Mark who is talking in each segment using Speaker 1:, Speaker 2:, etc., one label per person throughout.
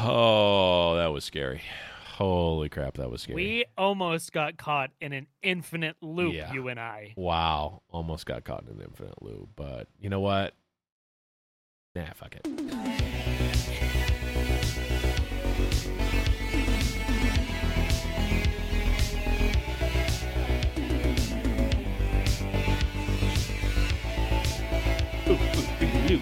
Speaker 1: Oh, that was scary. Holy crap, that was scary.
Speaker 2: We almost got caught in an infinite loop,
Speaker 1: Yeah.
Speaker 2: you and I.
Speaker 1: wow, almost got caught in an infinite loop, but you know what? Nah, fuck it. Meow, meow, meow,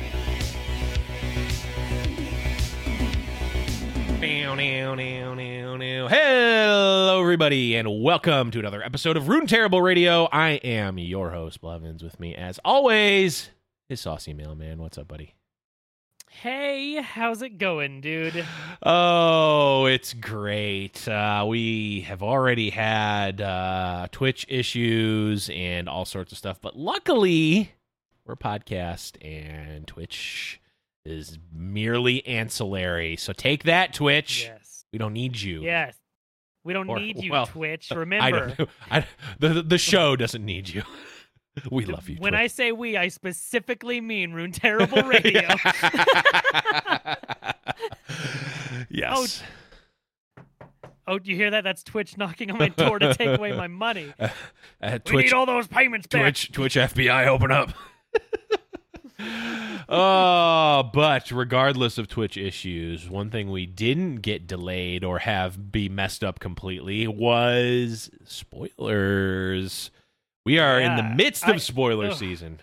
Speaker 1: Hello, everybody, and welcome to another episode of Rune Terrible Radio. I am your host, Blevins. With me, as always, is Saucy Mailman. What's up, buddy?
Speaker 2: Hey, how's it going, dude?
Speaker 1: Oh, it's great. Uh, we have already had uh, Twitch issues and all sorts of stuff, but luckily, we're a podcast and Twitch is merely ancillary. So take that, Twitch.
Speaker 2: Yes.
Speaker 1: We don't need you.
Speaker 2: Yes. We don't
Speaker 1: Or-
Speaker 2: need you,
Speaker 1: well,
Speaker 2: Twitch.
Speaker 1: I
Speaker 2: Remember,
Speaker 1: don't. I, the the show doesn't need you. we love you.
Speaker 2: when
Speaker 1: Twitch.
Speaker 2: I say we, I specifically mean Rune Terrible Radio.
Speaker 1: yes.
Speaker 2: oh, do you hear that? That's Twitch knocking on my door to take away my money.
Speaker 1: Uh,
Speaker 2: We
Speaker 1: Twitch,
Speaker 2: need all those payments back.
Speaker 1: Twitch, Twitch, FBI, open up. Oh, but regardless of Twitch issues, one thing we didn't get delayed or have be messed up completely was spoilers. We are in the
Speaker 2: Yeah,
Speaker 1: midst of spoiler season.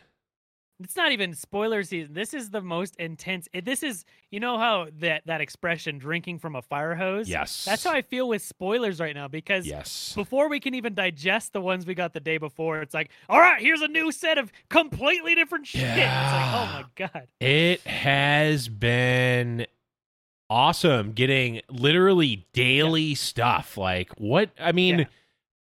Speaker 2: It's not even spoiler season. This is the most intense. This is, you know how that that expression "drinking from a fire hose."
Speaker 1: Yes.
Speaker 2: That's how I feel with spoilers right now because
Speaker 1: Yes.
Speaker 2: before we can even digest the ones we got the day before, it's like, all right, here's a new set of completely different shit. It's like, oh my god.
Speaker 1: It has been awesome getting literally daily stuff. Like what I mean,
Speaker 2: Yeah.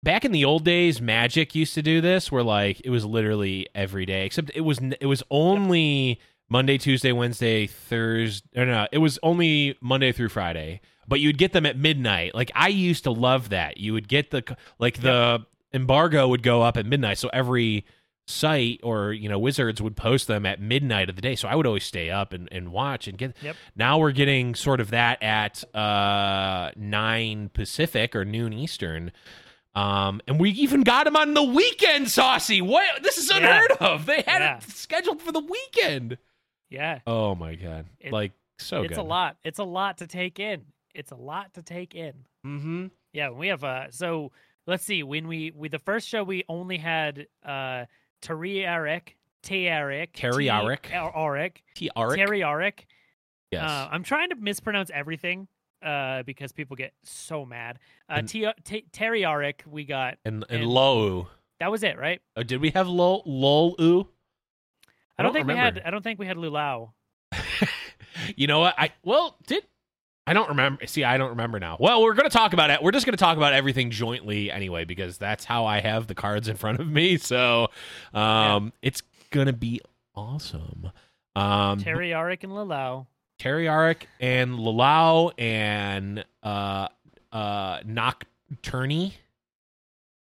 Speaker 1: Back in the old days, Magic used to do this where like it was literally every day, except it was it was only Monday, Tuesday, Wednesday, Thursday. No, no, it was only Monday through Friday. But you'd get them at midnight. Like I used to love that. You would get the like the embargo would go up at midnight, so every site or you know wizards would post them at midnight of the day so i would always stay up and, and watch and get
Speaker 2: Yep.
Speaker 1: now we're getting sort of that at uh 9 pacific or noon eastern um and we even got them on the weekend saucy what this is
Speaker 2: Yeah.
Speaker 1: unheard of they had
Speaker 2: Yeah.
Speaker 1: it scheduled for the weekend
Speaker 2: Yeah.
Speaker 1: oh my god
Speaker 2: It-
Speaker 1: like so
Speaker 2: it's
Speaker 1: good
Speaker 2: a lot. It's a lot to take in. It's a lot to take in.
Speaker 1: mm-hmm
Speaker 2: Yeah, we have uh so let's see, when we we the first show we only had uh Tariarik, Tariarik,
Speaker 1: Tariarik.
Speaker 2: Tariarik,
Speaker 1: t Arik?
Speaker 2: Tariarik.
Speaker 1: yes
Speaker 2: Uh, I'm trying to mispronounce everything uh because people get so mad. Uh
Speaker 1: And-
Speaker 2: T- T- Tariarik we got.
Speaker 1: and and
Speaker 2: and-. That was it, right?
Speaker 1: Oh, did we have lol lol oo
Speaker 2: I don't, think we had I don't think we had Lulau.
Speaker 1: you know what? I well did I don't remember. See, I don't remember now. Well, we're going to talk about it. We're just going to talk about everything jointly anyway because that's how I have the cards in front of me. So, um, it's going to be awesome. Um,
Speaker 2: Tariarik and Lulau.
Speaker 1: Terry Arik and Lalau and uh uh Nocturne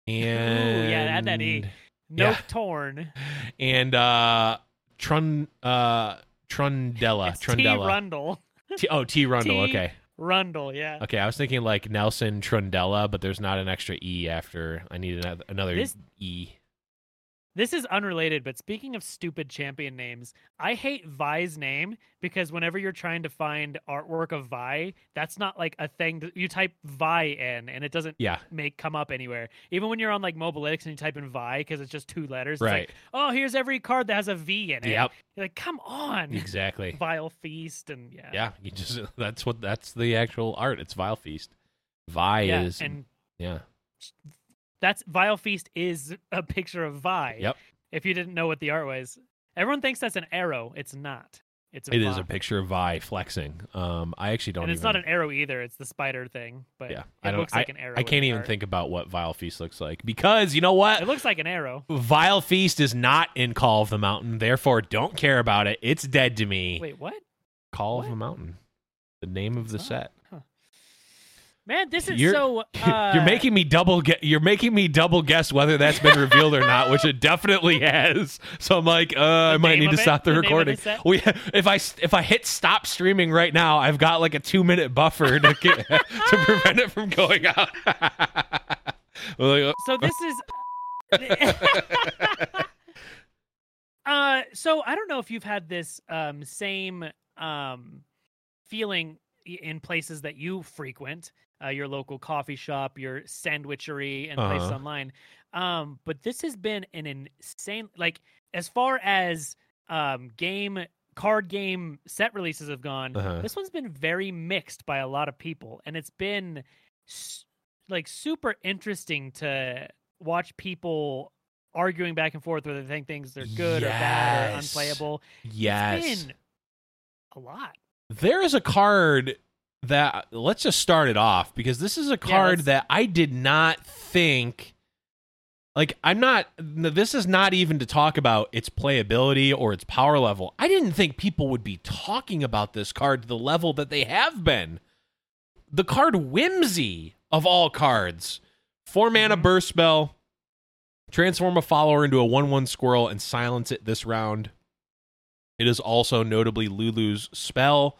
Speaker 1: and
Speaker 2: yeah, add that E. No
Speaker 1: Yeah.
Speaker 2: torn.
Speaker 1: and uh Trun uh Trundella
Speaker 2: It's T
Speaker 1: Trundella
Speaker 2: Rundle.
Speaker 1: T- oh T Rundle
Speaker 2: T-
Speaker 1: okay
Speaker 2: Rundle, yeah.
Speaker 1: okay I was thinking like Nelson Trundella but there's not an extra E after I need another, another
Speaker 2: This-
Speaker 1: E
Speaker 2: This is unrelated, but speaking of stupid champion names, I hate Vi's name because whenever you're trying to find artwork of Vi, that's not like a thing. That, you type Vi in and it doesn't
Speaker 1: yeah.
Speaker 2: make come up anywhere. Even when you're on like Mobilex and you type in Vi because it's just two letters, it's
Speaker 1: right.
Speaker 2: Like, oh, here's every card that has a V in it.
Speaker 1: yep.
Speaker 2: You're like, come on,
Speaker 1: exactly.
Speaker 2: Vile Feast and yeah,
Speaker 1: yeah you just that's what that's the actual art. It's Vile Feast. Vi
Speaker 2: Yeah,
Speaker 1: is
Speaker 2: and
Speaker 1: yeah
Speaker 2: that's Vile Feast is a picture of Vi.
Speaker 1: Yep.
Speaker 2: If you didn't know what the art was, everyone thinks that's an arrow. It's not. It's a
Speaker 1: It is a picture of Vi flexing. Um, I actually don't
Speaker 2: and it's
Speaker 1: even.
Speaker 2: not an arrow either. It's the spider thing, but
Speaker 1: yeah,
Speaker 2: it
Speaker 1: I don't.
Speaker 2: looks
Speaker 1: I,
Speaker 2: like an arrow.
Speaker 1: I can't even
Speaker 2: art.
Speaker 1: think about what Vile Feast looks like because you know what?
Speaker 2: It looks like an arrow.
Speaker 1: Vile Feast is not in Call of the Mountain, therefore don't care about it. It's dead to me.
Speaker 2: Wait, what?
Speaker 1: Call
Speaker 2: what?
Speaker 1: of the Mountain, the name of the
Speaker 2: not?
Speaker 1: set.
Speaker 2: Man, this is
Speaker 1: You're-
Speaker 2: so. Uh,
Speaker 1: you're making me double get. You're making me double guess whether that's been revealed or not, which it definitely has. So I'm like, uh, I might need to
Speaker 2: it?
Speaker 1: stop the,
Speaker 2: The
Speaker 1: recording. We, if I if I hit stop streaming right now, I've got like a two minute buffer to get, to prevent it from going out.
Speaker 2: So this is. uh, so I don't know if you've had this um same um feeling in places that you frequent, uh, your local coffee shop, your sandwichery, and places
Speaker 1: Uh-huh.
Speaker 2: online. Um, but this has been an insane, like as far as um game card game set releases have gone.
Speaker 1: Uh-huh.
Speaker 2: This one's been very mixed by a lot of people, and it's been s- like super interesting to watch people arguing back and forth whether they think things are good or bad or unplayable.
Speaker 1: yes.
Speaker 2: It's been a lot.
Speaker 1: There is a card that let's just start it off because this is a card that I did not think like I'm not this is not even to talk about its playability or its power level. I didn't think people would be talking about this card to the level that they have been. The card Whimsy of all cards. 4 mana
Speaker 2: Mhm.
Speaker 1: burst spell. Transform a follower into a 1 1 squirrel and silence it this round. It is also notably Lulu's spell,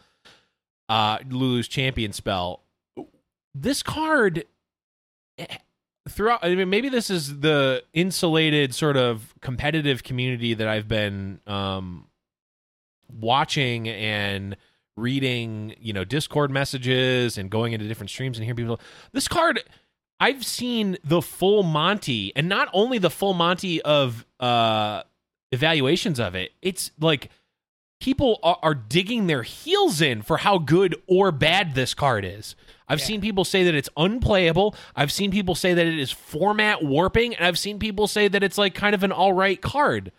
Speaker 1: uh, Lulu's champion spell. This card, eh, throughout, I mean, maybe this is the insulated sort of competitive community that I've been um, watching and reading, you know, Discord messages and going into different streams and hearing people. This card, I've seen the full Monty, and not only the full Monty of uh, evaluations of it. It's like people are, are digging their heels in for how good or bad this card is. I've
Speaker 2: Yeah.
Speaker 1: seen people say that it's unplayable. I've seen people say that it is format warping, and I've seen people say that it's like kind of an all right card.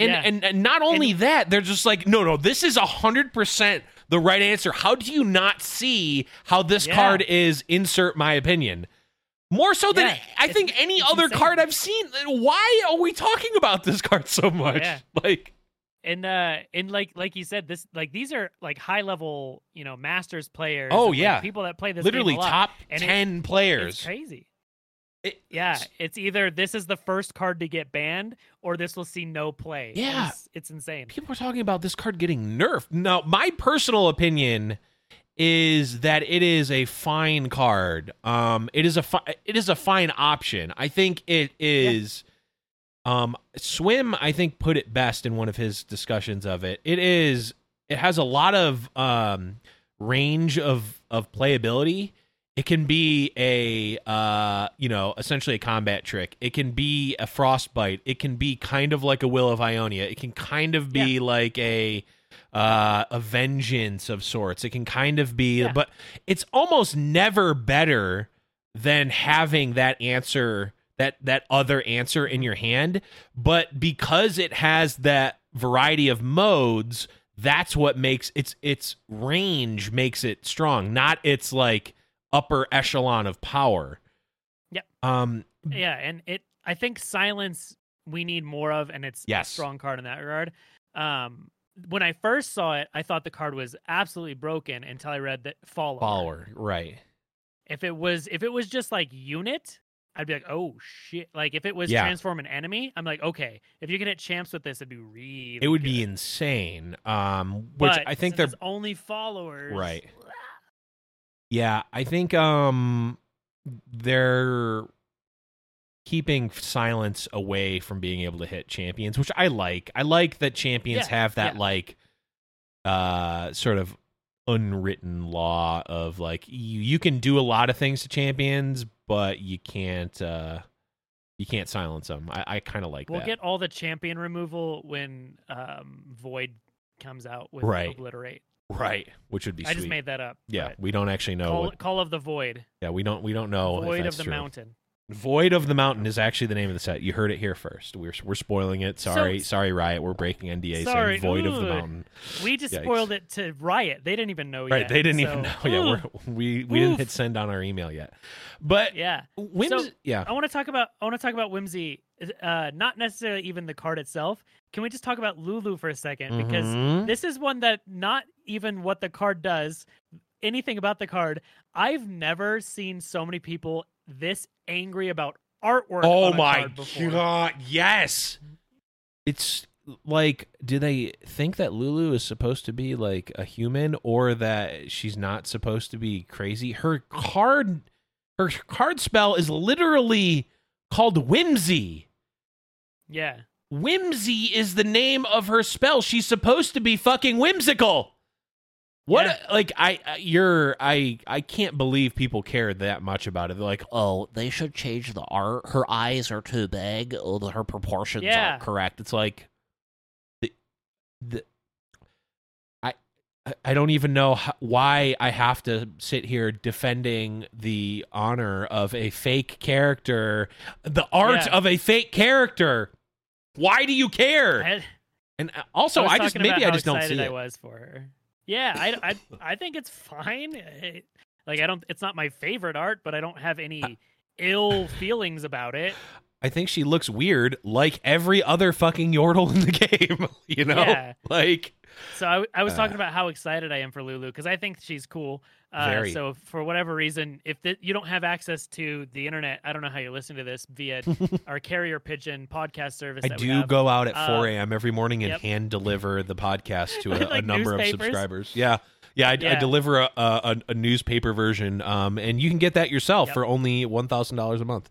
Speaker 1: And,
Speaker 2: Yeah.
Speaker 1: and and not only that, they're just like, no, no, this is hundred percent the right answer. How do you not see how this
Speaker 2: Yeah.
Speaker 1: card is? Insert my opinion. More so than I
Speaker 2: it's-
Speaker 1: think any
Speaker 2: it's
Speaker 1: other
Speaker 2: insane.
Speaker 1: card I've seen. Why are we talking about this card so much? Like,
Speaker 2: And uh and like like you said, this like these are like high level, you know, masters players.
Speaker 1: Oh,
Speaker 2: and, like,
Speaker 1: yeah.
Speaker 2: people that play this
Speaker 1: literally
Speaker 2: game a lot.
Speaker 1: top
Speaker 2: And it-
Speaker 1: ten
Speaker 2: It's
Speaker 1: players.
Speaker 2: crazy.
Speaker 1: It-
Speaker 2: Yeah, it's either this is the first card to get banned or this will see no play.
Speaker 1: Yeah.
Speaker 2: It's, it's insane.
Speaker 1: people are talking about this card getting nerfed. Now, my personal opinion is that it is a fine card. Um, it is a fi- it is a fine option. I think it is. Um, Swim, I think, put it best in one of his discussions of it. It is. It has a lot of um range of of playability. It can be a uh, you know, essentially a combat trick. It can be a frostbite. It can be kind of like a Will of Ionia. It can kind of be like a uh a vengeance of sorts. It can kind of be
Speaker 2: Yeah.
Speaker 1: but it's almost never better than having that answer that that other answer in your hand, but because it has that variety of modes, that's what makes its its range makes it strong, not its like upper echelon of power.
Speaker 2: Yep.
Speaker 1: Um
Speaker 2: Yeah, and it I think silence we need more of and it's
Speaker 1: Yes.
Speaker 2: a strong card in that regard. Um when I first saw it, I thought the card was absolutely broken until I read that follower.
Speaker 1: follower, right.
Speaker 2: If it was if it was just like unit, I'd be like, oh shit. Like if it was
Speaker 1: Yeah.
Speaker 2: transform an enemy, I'm like, okay. If you can hit champs with this, it'd be really
Speaker 1: It would be insane. Um which
Speaker 2: But
Speaker 1: I think they're
Speaker 2: only followers.
Speaker 1: Right. Yeah, I think um they're keeping silence away from being able to hit champions, which I like. I like that champions
Speaker 2: Yeah,
Speaker 1: have that
Speaker 2: yeah.
Speaker 1: like uh sort of unwritten law of like you you can do a lot of things to champions, but you can't uh you can't silence them. I, I kind of like
Speaker 2: We'll
Speaker 1: that.
Speaker 2: get all the champion removal when um Void comes out with
Speaker 1: Right.
Speaker 2: Obliterate.
Speaker 1: right, which would be
Speaker 2: I
Speaker 1: sweet.
Speaker 2: just made that up.
Speaker 1: yeah, we don't actually know.
Speaker 2: Call,
Speaker 1: what,
Speaker 2: Call of the Void.
Speaker 1: yeah, we don't we don't know. if
Speaker 2: Void of the
Speaker 1: true.
Speaker 2: Mountain.
Speaker 1: Void of the Mountain is actually the name of the set. You heard it here first. We're we're spoiling it. Sorry,
Speaker 2: So-
Speaker 1: sorry, Riot. We're breaking NDA
Speaker 2: Sorry,
Speaker 1: saying Void of the. Mountain.
Speaker 2: We just
Speaker 1: Yikes.
Speaker 2: spoiled it to Riot. They didn't even know
Speaker 1: Right?
Speaker 2: yet.
Speaker 1: They didn't even know.
Speaker 2: so-
Speaker 1: Yeah, we're, we we didn't hit send on our email yet. But
Speaker 2: yeah.
Speaker 1: Whims,
Speaker 2: So,
Speaker 1: yeah,
Speaker 2: I want to talk about. I want to talk about Whimsy. Uh, not necessarily even the card itself. Can we just talk about Lulu for a second? Because
Speaker 1: Mhm.
Speaker 2: this is one that not even what the card does anything about the card, I've never seen so many people this angry about artwork.
Speaker 1: Oh
Speaker 2: on a
Speaker 1: my
Speaker 2: card before.
Speaker 1: god, yes. It's like do they think that Lulu is supposed to be like a human or that she's not supposed to be crazy? Her card her card spell is literally called Whimsy.
Speaker 2: Yeah.
Speaker 1: Whimsy is the name of her spell. She's supposed to be fucking whimsical. What
Speaker 2: Yeah.
Speaker 1: like I I- you're I I can't believe people care that much about it. They're like, "Oh, they should change the art. Her eyes are too big. Oh, her proportions
Speaker 2: Yeah.
Speaker 1: aren't correct." It's like the, the I I- I don't even know how, why I have to sit here defending the honor of a fake character, the art
Speaker 2: Yeah.
Speaker 1: of a fake character. Why do you care?
Speaker 2: I,
Speaker 1: And uh, also,
Speaker 2: was
Speaker 1: I, just maybe I just don't see
Speaker 2: excited I
Speaker 1: it.
Speaker 2: was for her. Yeah, I, I, I think it's fine. It- like I don't, it's not my favorite art, but I don't have any ill feelings about it.
Speaker 1: I think she looks weird, like every other fucking Yordle in the game. you know,
Speaker 2: Yeah.
Speaker 1: like
Speaker 2: So I, I was talking
Speaker 1: Uh,
Speaker 2: about how excited I am for Lulu because I think she's cool. Uh. So for whatever reason, if th- you don't have access to the internet, I don't know how you're listening to this via our carrier pigeon podcast service.
Speaker 1: I do go out at
Speaker 2: Uh,
Speaker 1: 4 a.m. every morning and
Speaker 2: yep.
Speaker 1: hand deliver the podcast to a, a number of subscribers. Yeah. Yeah, I, I deliver a, a, a newspaper version, um, and you can get that yourself
Speaker 2: Yep.
Speaker 1: for only one thousand dollars a month.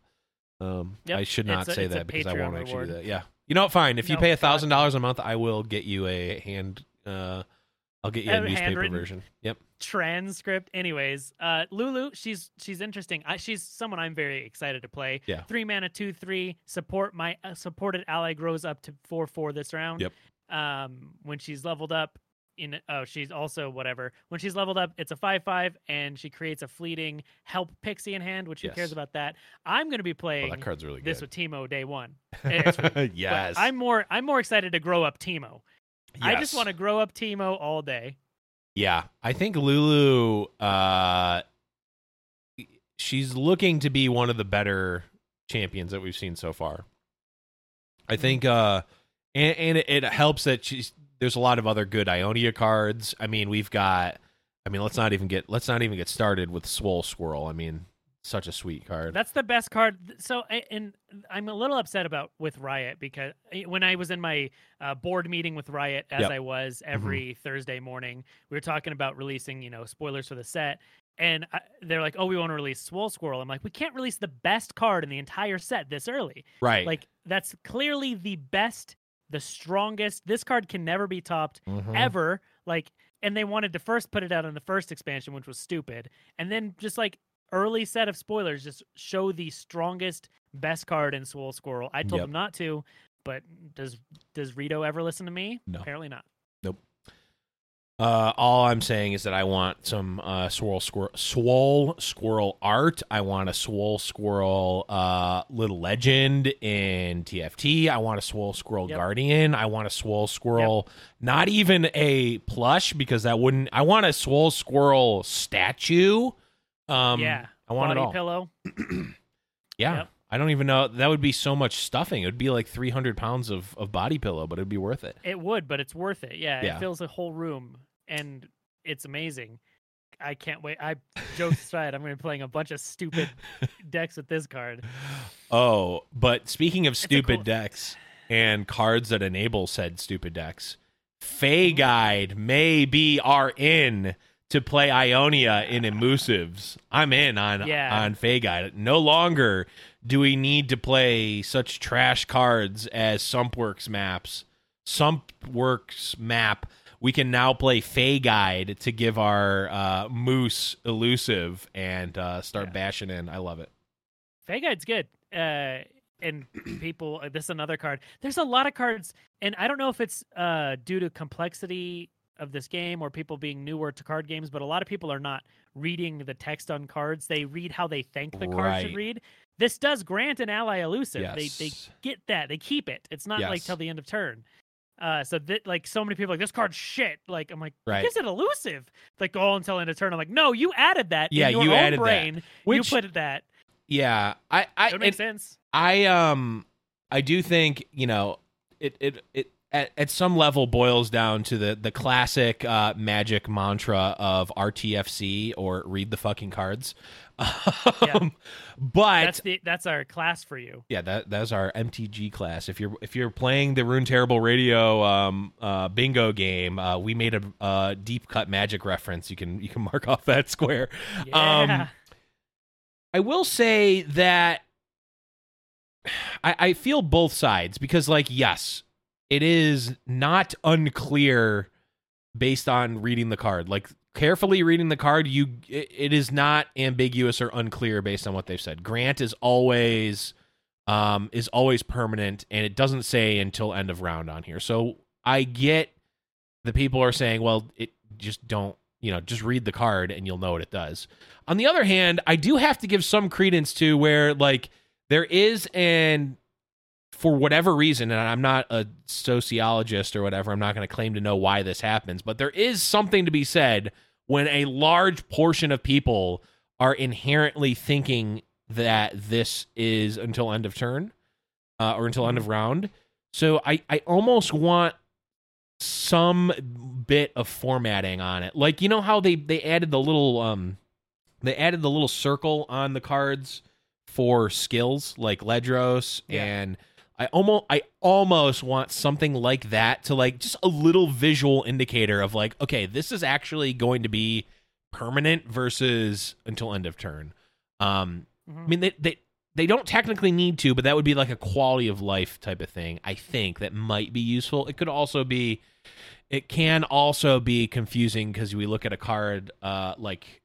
Speaker 1: Um,
Speaker 2: Yep.
Speaker 1: I should not
Speaker 2: a-
Speaker 1: say that because I
Speaker 2: Patreon
Speaker 1: won't actually
Speaker 2: reward.
Speaker 1: do that. Yeah, you know? Fine. If you pay a thousand dollars a month, I will get you a hand. Uh, I'll get you a
Speaker 2: A
Speaker 1: newspaper version. Yep.
Speaker 2: Transcript. Anyways, uh, Lulu, she's she's interesting. I, she's someone I'm very excited to play.
Speaker 1: Yeah.
Speaker 2: Three mana, two three. Support my uh, supported ally grows up to four four this round.
Speaker 1: Yep.
Speaker 2: Um, when she's leveled up, in oh she's also whatever. When she's leveled up, it's a five five, and she creates a fleeting help pixie in hand. Which who
Speaker 1: Yes.
Speaker 2: cares about that? I'm going to be playing
Speaker 1: that card's really
Speaker 2: this
Speaker 1: good.
Speaker 2: with Teemo day one. It's really- But
Speaker 1: yes.
Speaker 2: I'm more I'm more excited to grow up Teemo. I just want to grow up Teemo all day.
Speaker 1: Yeah, I think Lulu. Uh, she's looking to be one of the better champions that we've seen so far. I think, uh, and, and it, it helps that she's. There's a lot of other good Ionia cards. I mean, we've got. I mean, let's not even get let's not even get started with Swole Squirrel. I mean, such a sweet card.
Speaker 2: That's the best card. So, and I'm a little upset about with Riot because eh, when I was in my uh, board meeting with Riot, as
Speaker 1: Yep.
Speaker 2: I was every Thursday morning, we were talking about releasing, you know, spoilers for the set. And I, they're like, "Oh, we want to release Swole Squirrel." I'm like, "We can't release the best card in the entire set this early.
Speaker 1: right.
Speaker 2: Like, that's clearly the best, the strongest. This card can never be topped
Speaker 1: Mhm.
Speaker 2: ever. Like, and they wanted to first put it out in the first expansion, which was stupid, and then just like early set of spoilers, just show the strongest, best card in Swole Squirrel. I told
Speaker 1: Yep.
Speaker 2: them not to, but does does Rito ever listen to me?
Speaker 1: No.
Speaker 2: apparently not.
Speaker 1: Uh, all I'm saying is that I want some uh, swirl squirrel, swole squirrel art. I want a swole squirrel uh, little legend in TFT. I want a swole squirrel
Speaker 2: Yep.
Speaker 1: guardian. I want a swole squirrel, not even a plush because that wouldn't. I want a swole squirrel statue. Um,
Speaker 2: yeah,
Speaker 1: I want
Speaker 2: body
Speaker 1: it all.
Speaker 2: pillow.
Speaker 1: Yeah.
Speaker 2: Yep.
Speaker 1: I don't even know. That would be so much stuffing. It would be like 300 pounds of, of body pillow, but it'd be worth it.
Speaker 2: It would, but it's worth it. Yeah,
Speaker 1: Yeah.
Speaker 2: it fills a whole room, and it's amazing. I can't wait. I jokes aside, I'm going to be playing a bunch of stupid decks with this card.
Speaker 1: Oh, but speaking of stupid
Speaker 2: cool-
Speaker 1: decks and cards that enable said stupid decks, Fae Guide may be our in to play Ionia in elusives. I'm in on
Speaker 2: Yeah.
Speaker 1: on Fae Guide. No longer do we need to play such trash cards as Sumpworks maps. Sumpworks map. We can now play Fae Guide to give our uh, moose elusive and uh, start
Speaker 2: Yeah.
Speaker 1: bashing in. I love it.
Speaker 2: Fae Guide's good. Uh, and people, this is another card. There's a lot of cards, and I don't know if it's uh, due to complexity of this game or people being newer to card games, but a lot of people are not reading the text on cards. They read how they think the card should read. This does grant an ally elusive. They they get that. They keep it. It's not like till the end of turn. Uh, so that like so many people are like this card's shit. Like I'm like,
Speaker 1: Right.
Speaker 2: gives it elusive? Like go until end of turn. I'm like, no, you added that.
Speaker 1: Yeah,
Speaker 2: in your
Speaker 1: you
Speaker 2: own
Speaker 1: added that.
Speaker 2: brain.
Speaker 1: Which-
Speaker 2: you put that.
Speaker 1: Yeah, I, I,
Speaker 2: It makes sense.
Speaker 1: I, um, I do think you know, it, it, it. At, at some level boils down to the the classic uh, magic mantra of RTFC or read the fucking cards. Um, but
Speaker 2: That's the that's our class for you.
Speaker 1: yeah, that that's our MTG class. If you're if you're playing the Rune Terrible Radio um, uh, bingo game, uh, we made a uh, deep cut magic reference. You can you can mark off that square. Um,
Speaker 2: Yeah.
Speaker 1: I will say that I, I feel both sides because, like, yes, it is not unclear based on reading the card. Like, carefully reading the card, you it, is not ambiguous or unclear based on what they've said. Grant is always um is always permanent, and it doesn't say until end of round on here. So I get the people are saying, well, it just don't you know just read the card and you'll know what it does. On the other hand, I do have to give some credence to where like there is an for whatever reason, and I'm not a sociologist or whatever, I'm not going to claim to know why this happens, but there is something to be said when a large portion of people are inherently thinking that this is until end of turn uh, or until end of round. So I, I almost want some bit of formatting on it. Like you know how they they added the little um they added the little circle on the cards for skills like Ledros
Speaker 2: Yeah.
Speaker 1: and I almost I almost want something like that to like just a little visual indicator of like okay this is actually going to be permanent versus until end of turn. Um
Speaker 2: Mhm.
Speaker 1: I mean, they, they they don't technically need to, but that would be like a quality of life type of thing. I think that might be useful. It could also be, it can also be confusing because we look at a card uh, like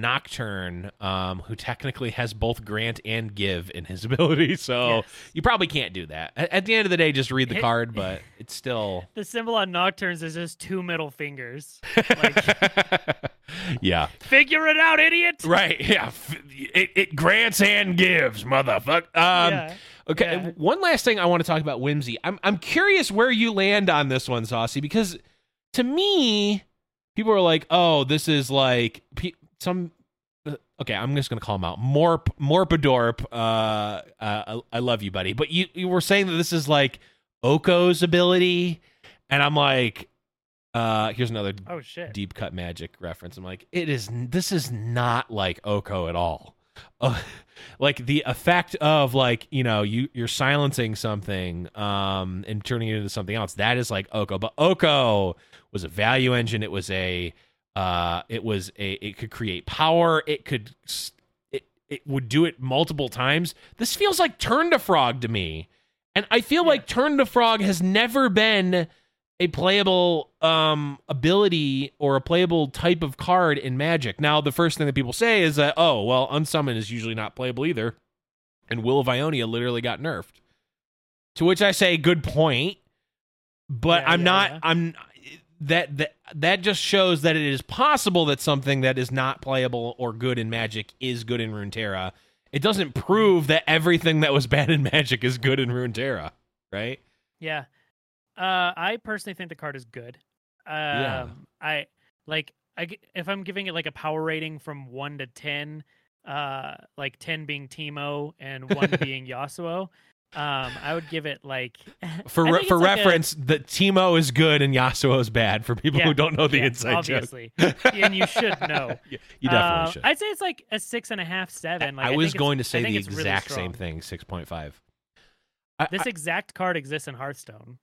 Speaker 1: Nocturne, um, who technically has both grant and give in his ability. So
Speaker 2: Yes.
Speaker 1: you probably can't do that. At, the end of the day, just read the card, but it's still.
Speaker 2: The symbol on Nocturnes is just two middle fingers. Like...
Speaker 1: yeah.
Speaker 2: Figure it out, idiot.
Speaker 1: Right. Yeah. It, it grants and gives, motherfucker. Um,
Speaker 2: yeah.
Speaker 1: Okay,
Speaker 2: Yeah.
Speaker 1: one last thing I want to talk about Whimsy. I'm I'm curious where you land on this one, Saucy, because to me, people are like, "Oh, this is like some." uh, Okay, I'm just gonna call him out. Morp, Morpadorp. Uh, uh, I, I love you, buddy, but you you were saying that this is like Oko's ability, and I'm like, uh, here's another
Speaker 2: Oh shit.
Speaker 1: deep cut magic reference. I'm like, it is. This is not like Oko at all. Uh, like the effect of like you know you you're silencing something um and turning it into something else. That is like Oko, but Oko was a value engine. It was a uh it was a it could create power. It could it it would do it multiple times. This feels like Turn to Frog to me. And I feel
Speaker 2: Yeah.
Speaker 1: like Turn to Frog has never been a playable um ability or a playable type of card in Magic. Now, the first thing that people say is that, oh, well, Unsummon is usually not playable either. And Will of Ionia literally got nerfed. To which I say, good point. But
Speaker 2: Yeah,
Speaker 1: I'm
Speaker 2: yeah,
Speaker 1: not. I'm that that that just shows that it is possible that something that is not playable or good in Magic is good in Runeterra. It doesn't prove that everything that was bad in Magic is good in Runeterra, right?
Speaker 2: Yeah. Uh, I personally think the card is good. Um,
Speaker 1: Yeah.
Speaker 2: I like I if I'm giving it like a power rating from one to ten, uh, like ten being Teemo and one being Yasuo, um, I would give it like
Speaker 1: For re- for
Speaker 2: like a-
Speaker 1: reference, the Teemo is good and Yasuo is bad. For people
Speaker 2: Yeah,
Speaker 1: who don't know the
Speaker 2: yeah,
Speaker 1: inside
Speaker 2: obviously,
Speaker 1: joke,
Speaker 2: and you should know.
Speaker 1: Yeah, you definitely
Speaker 2: Uh,
Speaker 1: should.
Speaker 2: I'd say it's like a six and a half, seven. Like,
Speaker 1: I
Speaker 2: think
Speaker 1: was going to say the
Speaker 2: it's really
Speaker 1: exact same thing. Six point five.
Speaker 2: This exact card exists in Hearthstone.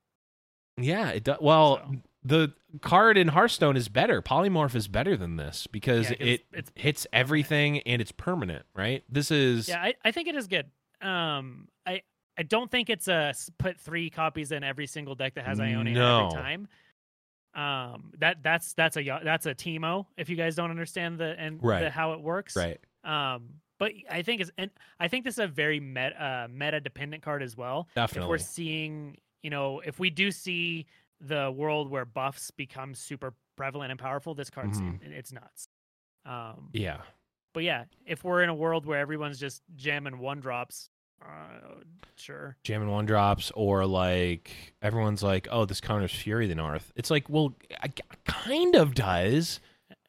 Speaker 1: Yeah, it does. Well,
Speaker 2: So.
Speaker 1: the card in Hearthstone is better. Polymorph is better than this because it
Speaker 2: it's-
Speaker 1: hits everything and it's permanent. Right? This is
Speaker 2: Yeah, I, I think it is good. Um, I I don't think it's a put three copies in every single deck that has Ionia
Speaker 1: No.
Speaker 2: every time. Um, that that's that's a that's a Teemo. If you guys don't understand the and
Speaker 1: Right.
Speaker 2: the, how it works,
Speaker 1: right.
Speaker 2: Um, but I think it's and I think this is a very meta uh, meta dependent card as well.
Speaker 1: Definitely, If
Speaker 2: we're seeing, you know, if we do see the world where buffs become super prevalent and powerful, this card's
Speaker 1: Mhm.
Speaker 2: it's nuts. Um,
Speaker 1: Yeah.
Speaker 2: but yeah, if we're in a world where everyone's just jamming one drops, uh, sure.
Speaker 1: Jamming one drops, or like everyone's like, "Oh, this counters Fury the North." It's like, well, I, kind of does,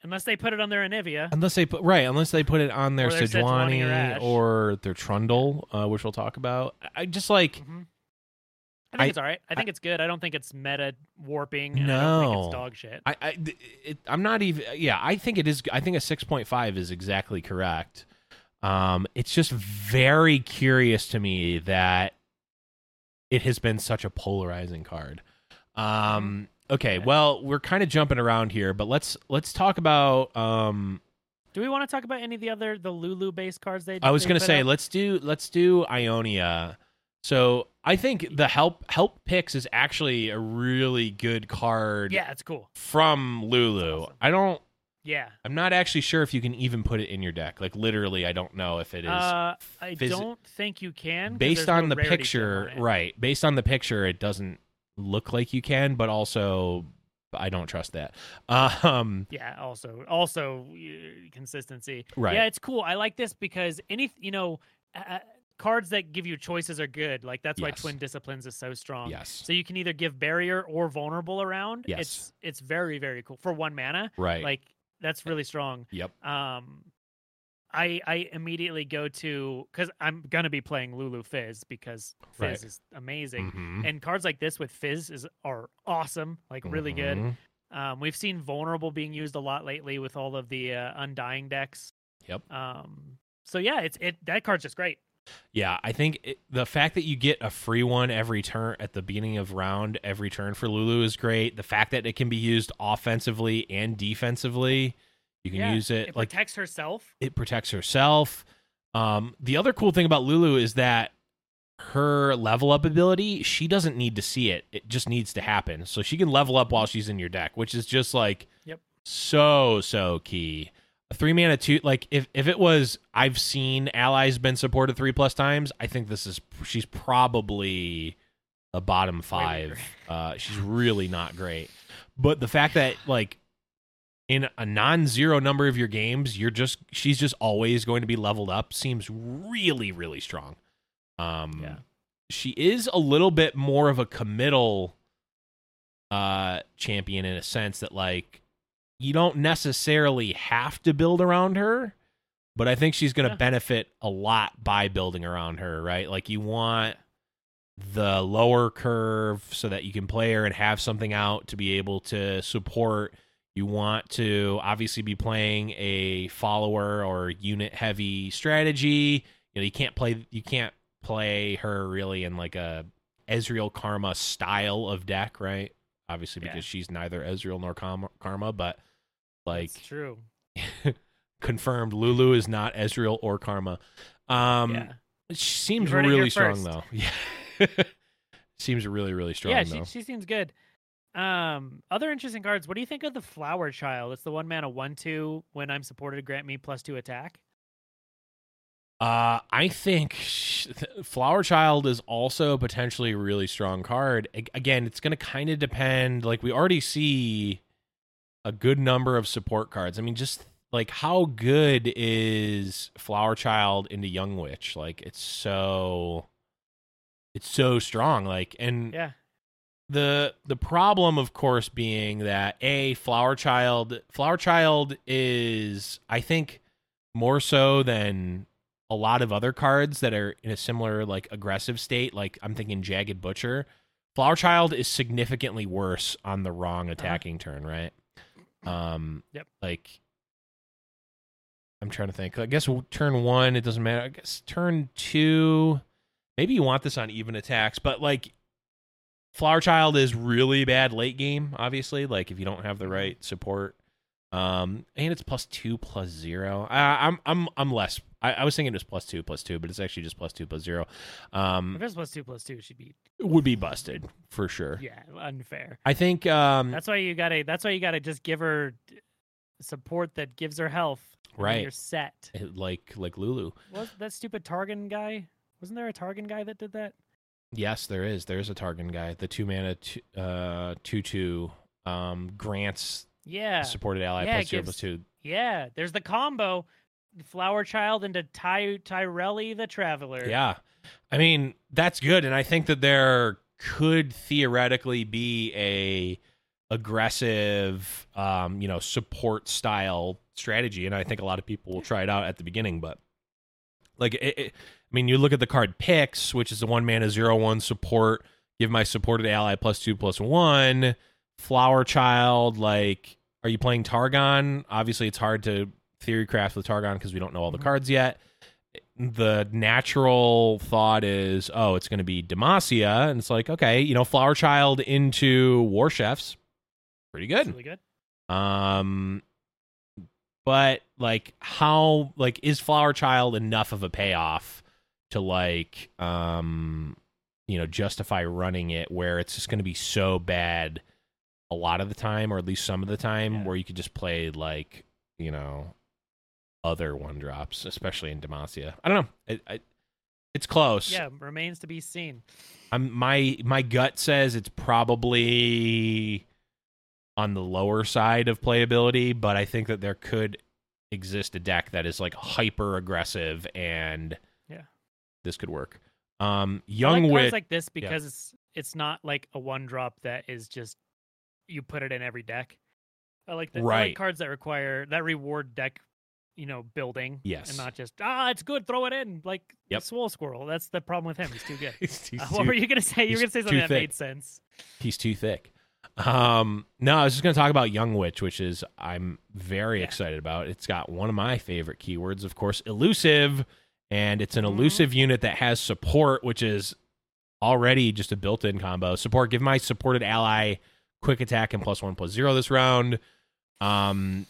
Speaker 2: Unless they put it on their Anivia.
Speaker 1: unless they put right, unless they put it on their
Speaker 2: Or their Sejuani or
Speaker 1: Sejuani
Speaker 2: Ashe.
Speaker 1: or their Trundle, uh, which we'll talk about. I I just like
Speaker 2: Mhm. I think
Speaker 1: I-
Speaker 2: it's all right. I think it's good. I don't think it's meta warping. and I don't think
Speaker 1: No.
Speaker 2: it's dog shit.
Speaker 1: I, I it, I'm not even. Yeah, I think it is. I think a 6.5 is exactly correct. Um, it's just very curious to me that it has been such a polarizing card. Um, okay, well, we're kind of jumping around here, but let's let's talk about. Um,
Speaker 2: Do we want to talk about any of the other the Lulu based cards they?
Speaker 1: I was gonna say
Speaker 2: out?
Speaker 1: let's do let's do Ionia. So I think the help help Pix is actually a really good card
Speaker 2: Yeah, it's cool.
Speaker 1: from Lulu.
Speaker 2: awesome.
Speaker 1: I don't
Speaker 2: Yeah.
Speaker 1: I'm not actually sure if you can even put it in your deck. Like literally, I don't know if it is
Speaker 2: Uh, I
Speaker 1: phys-
Speaker 2: don't think you can.
Speaker 1: based on
Speaker 2: no
Speaker 1: the picture.
Speaker 2: on.
Speaker 1: Right, based on the picture, it doesn't look like you can, but also I don't trust that. Um,
Speaker 2: Yeah. Also, also uh, consistency.
Speaker 1: right,
Speaker 2: Yeah, it's cool. I like this because any you know uh, cards that give you choices are good. Like that's why Twin Disciplines is so strong.
Speaker 1: yes,
Speaker 2: So you can either give barrier or vulnerable around.
Speaker 1: Yes.
Speaker 2: It's it's very very cool for one mana.
Speaker 1: right,
Speaker 2: Like that's really strong.
Speaker 1: yep,
Speaker 2: Um, I I immediately go to because I'm gonna be playing Lulu Fizz because Fizz
Speaker 1: Right.
Speaker 2: is amazing.
Speaker 1: Mhm.
Speaker 2: And cards like this with Fizz is are awesome, like really good.
Speaker 1: Mhm.
Speaker 2: Um, we've seen vulnerable being used a lot lately with all of the uh, undying decks.
Speaker 1: Yep.
Speaker 2: Um. So yeah, it's it that card's just great.
Speaker 1: Yeah, I think it, the fact that you get a free one every turn at the beginning of round every turn for Lulu is great. The fact that it can be used offensively and defensively, you can
Speaker 2: yeah.
Speaker 1: use it,
Speaker 2: It
Speaker 1: like
Speaker 2: protects herself.
Speaker 1: it protects herself. Um, the other cool thing about Lulu is that her level up ability, she doesn't need to see it. It just needs to happen. So she can level up while she's in your deck, which is just like
Speaker 2: Yep.
Speaker 1: so so key. A three mana two like if if it was I've seen allies been supported three plus times, I think this is she's probably a bottom five. Uh she's really not great. But the fact that like in a non-zero number of your games, you're just she's just always going to be leveled up seems really really strong. Um
Speaker 2: Yeah.
Speaker 1: she is a little bit more of a committal uh champion in a sense that like you don't necessarily have to build around her, but I think she's going to
Speaker 2: Yeah.
Speaker 1: benefit a lot by building around her, right? Like you want the lower curve so that you can play her and have something out to be able to support. You want to obviously be playing a follower or unit heavy strategy. You know, you can't play you can't play her really in like a Ezreal Karma style of deck, right? Obviously
Speaker 2: Yeah.
Speaker 1: because she's neither Ezreal nor Karma, but like
Speaker 2: It's true.
Speaker 1: confirmed Lulu is not Ezreal or Karma. Um
Speaker 2: yeah.
Speaker 1: she seems
Speaker 2: heard it here
Speaker 1: really strong though. Yeah. seems really really strong
Speaker 2: yeah,
Speaker 1: though.
Speaker 2: she, she seems good. Um, other interesting cards. What do you think of the Flower Child? It's the one mana one two. When I'm supported, grant me plus two attack.
Speaker 1: Uh, I think Flower Child is also potentially a really strong card. A- again, it's going to kind of depend. Like we already see a good number of support cards. I mean, just like how good is Flower Child into Young Witch? Like it's so, it's so strong. Like and
Speaker 2: Yeah,
Speaker 1: the the problem of course being that a flower child flower child is i think more so than a lot of other cards that are in a similar like aggressive state like i'm thinking jagged butcher. Flower child is significantly worse on the wrong attacking turn right? Um
Speaker 2: Yep.
Speaker 1: like i'm trying to think. I guess turn one it doesn't matter. I guess turn two maybe you want this on even attacks but like Flower Child is really bad late game, obviously. Like if you don't have the right support, um, and it's plus two plus zero. I, I'm I'm I'm less. I, I was thinking it was plus two plus two, but it's actually just plus two plus zero. Um,
Speaker 2: if it's plus two plus two, she'd be
Speaker 1: would be busted for sure.
Speaker 2: yeah unfair.
Speaker 1: I think. Um,
Speaker 2: That's why you gotta. That's why you gotta just give her support that gives her health.
Speaker 1: Right.
Speaker 2: You're set.
Speaker 1: like like Lulu.
Speaker 2: Was that stupid Targon guy? Wasn't there a Targon guy that did that?
Speaker 1: Yes, there is. There's a Targon guy. The two mana two, uh two two um grants
Speaker 2: Yeah.
Speaker 1: supported ally
Speaker 2: Yeah,
Speaker 1: plus
Speaker 2: gives-
Speaker 1: plus two.
Speaker 2: Yeah. There's the combo. Flower Child into Ty Tyrelli the Traveler.
Speaker 1: Yeah. I mean, that's good. And I think that there could theoretically be a aggressive um, you know, support style strategy. And I think a lot of people will try it out at the beginning, but like it, it- I mean, you look at the card picks, which is a one mana zero one support, give my supported ally plus two plus one. Flower Child, like, are you playing Targon? Obviously, it's hard to theory craft with Targon because we don't know all the
Speaker 2: Mhm.
Speaker 1: cards yet. The natural thought is, oh, it's going to be Demacia, and it's like, okay, you know, Flower Child into War Chefs, pretty good.
Speaker 2: really good.
Speaker 1: Um, but like, how like is Flower Child enough of a payoff to like, um, you know, justify running it where it's just going to be so bad a lot of the time, or at least some of the time,
Speaker 2: Yeah.
Speaker 1: where you could just play like, you know, other one drops, especially in Demacia. I don't know. It, I, it's close.
Speaker 2: Yeah, remains to be seen.
Speaker 1: I'm my my gut says it's probably on the lower side of playability, but I think that there could exist a deck that is like hyper aggressive and
Speaker 2: Yeah.
Speaker 1: this could work. Um
Speaker 2: I
Speaker 1: Young
Speaker 2: like cards
Speaker 1: Wit
Speaker 2: like this because it's it's not like a one drop that is just you put it in every deck. I like the I like cards that require that reward deck, you know, building.
Speaker 1: Yes.
Speaker 2: And not just ah, it's good, throw it in like
Speaker 1: Yep.
Speaker 2: the Swole Squirrel. That's the problem with him. He's too good.
Speaker 1: he's, he's
Speaker 2: Uh,
Speaker 1: too,
Speaker 2: what were you gonna say? You were gonna say something that made sense.
Speaker 1: he's too thick. Um no, I was just gonna talk about Young Witch, which is I'm very
Speaker 2: Yeah.
Speaker 1: excited about. It's got one of my favorite keywords, of course, elusive, and it's an
Speaker 2: Mhm.
Speaker 1: elusive unit that has support, which is already just a built-in combo. Support, give my supported ally quick attack and plus one plus zero this round. Um,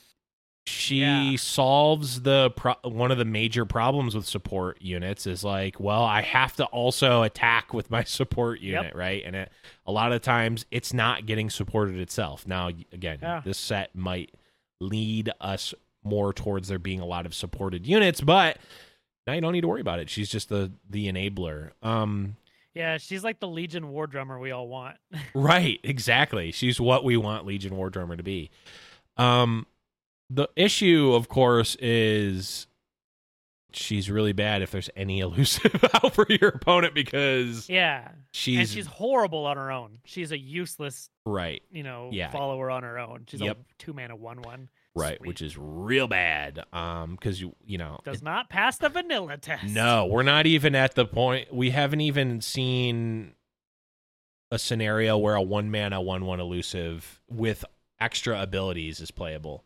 Speaker 1: she
Speaker 2: Yeah.
Speaker 1: solves the pro- one of the major problems with support units is like, well, I have to also attack with my support
Speaker 2: Yep.
Speaker 1: unit, right? And it, a lot of times it's not getting supported itself. Now, again,
Speaker 2: Yeah.
Speaker 1: this set might lead us more towards there being a lot of supported units, but now you don't need to worry about it. She's just the the enabler. Um,
Speaker 2: Yeah, she's like the Legion War Drummer we all want.
Speaker 1: Right, exactly. She's what we want Legion War Drummer to be. Um the issue of course is she's really bad if there's any elusive out for your opponent because
Speaker 2: yeah.
Speaker 1: she's,
Speaker 2: and she's horrible on her own. She's a useless,
Speaker 1: right,
Speaker 2: you know,
Speaker 1: Yeah.
Speaker 2: follower on her own. She's
Speaker 1: Yep.
Speaker 2: a two mana one one.
Speaker 1: Right,
Speaker 2: Sweet.
Speaker 1: which is real bad um cuz you you know
Speaker 2: Does not pass the vanilla test.
Speaker 1: No, we're not even at the point. We haven't even seen a scenario where a one mana one one elusive with extra abilities is playable.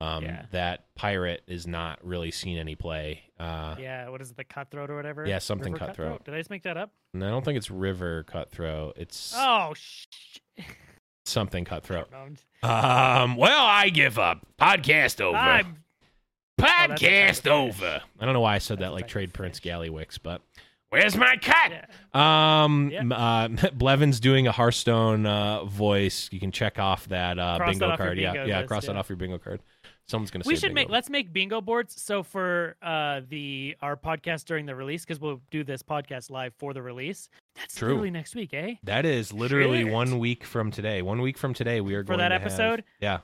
Speaker 1: Um,
Speaker 2: Yeah.
Speaker 1: That pirate is not really seen any play. Uh,
Speaker 2: Yeah, what is it, the cutthroat or whatever?
Speaker 1: Yeah, something
Speaker 2: River
Speaker 1: cutthroat.
Speaker 2: Did I just make that up?
Speaker 1: and I don't think it's river cutthroat. It's
Speaker 2: Oh, sh-
Speaker 1: something cutthroat. Um, well, I give up. Podcast over.
Speaker 2: I'm-
Speaker 1: Podcast
Speaker 2: type of
Speaker 1: over. I don't know why I said
Speaker 2: That's
Speaker 1: that like Trade Prince. Gallywix, but where's my cut?
Speaker 2: yeah.
Speaker 1: Um,
Speaker 2: Yeah.
Speaker 1: uh, Blevins doing a Hearthstone uh, voice. You can check off that uh,
Speaker 2: that
Speaker 1: bingo
Speaker 2: off
Speaker 1: card. yeah,
Speaker 2: bingo
Speaker 1: yeah,
Speaker 2: list,
Speaker 1: cross that off your bingo card. Someone's gonna.
Speaker 2: We
Speaker 1: say
Speaker 2: should make let's make bingo boards. So for uh the our podcast during the release, because we'll do this podcast live for the release. That's
Speaker 1: True.
Speaker 2: literally next week, eh?
Speaker 1: That is literally
Speaker 2: Shit.
Speaker 1: one week from today. One week from today, we are
Speaker 2: For
Speaker 1: going
Speaker 2: that
Speaker 1: to have-
Speaker 2: episode?
Speaker 1: yeah.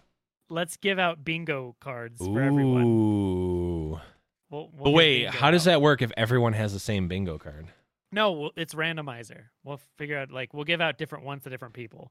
Speaker 2: Let's give out bingo cards for everyone.
Speaker 1: Ooh.
Speaker 2: We'll, we'll
Speaker 1: But wait,
Speaker 2: bingo
Speaker 1: how does that work if everyone has the same bingo card?
Speaker 2: No, it's randomizer. We'll figure out like we'll give out different ones to different people.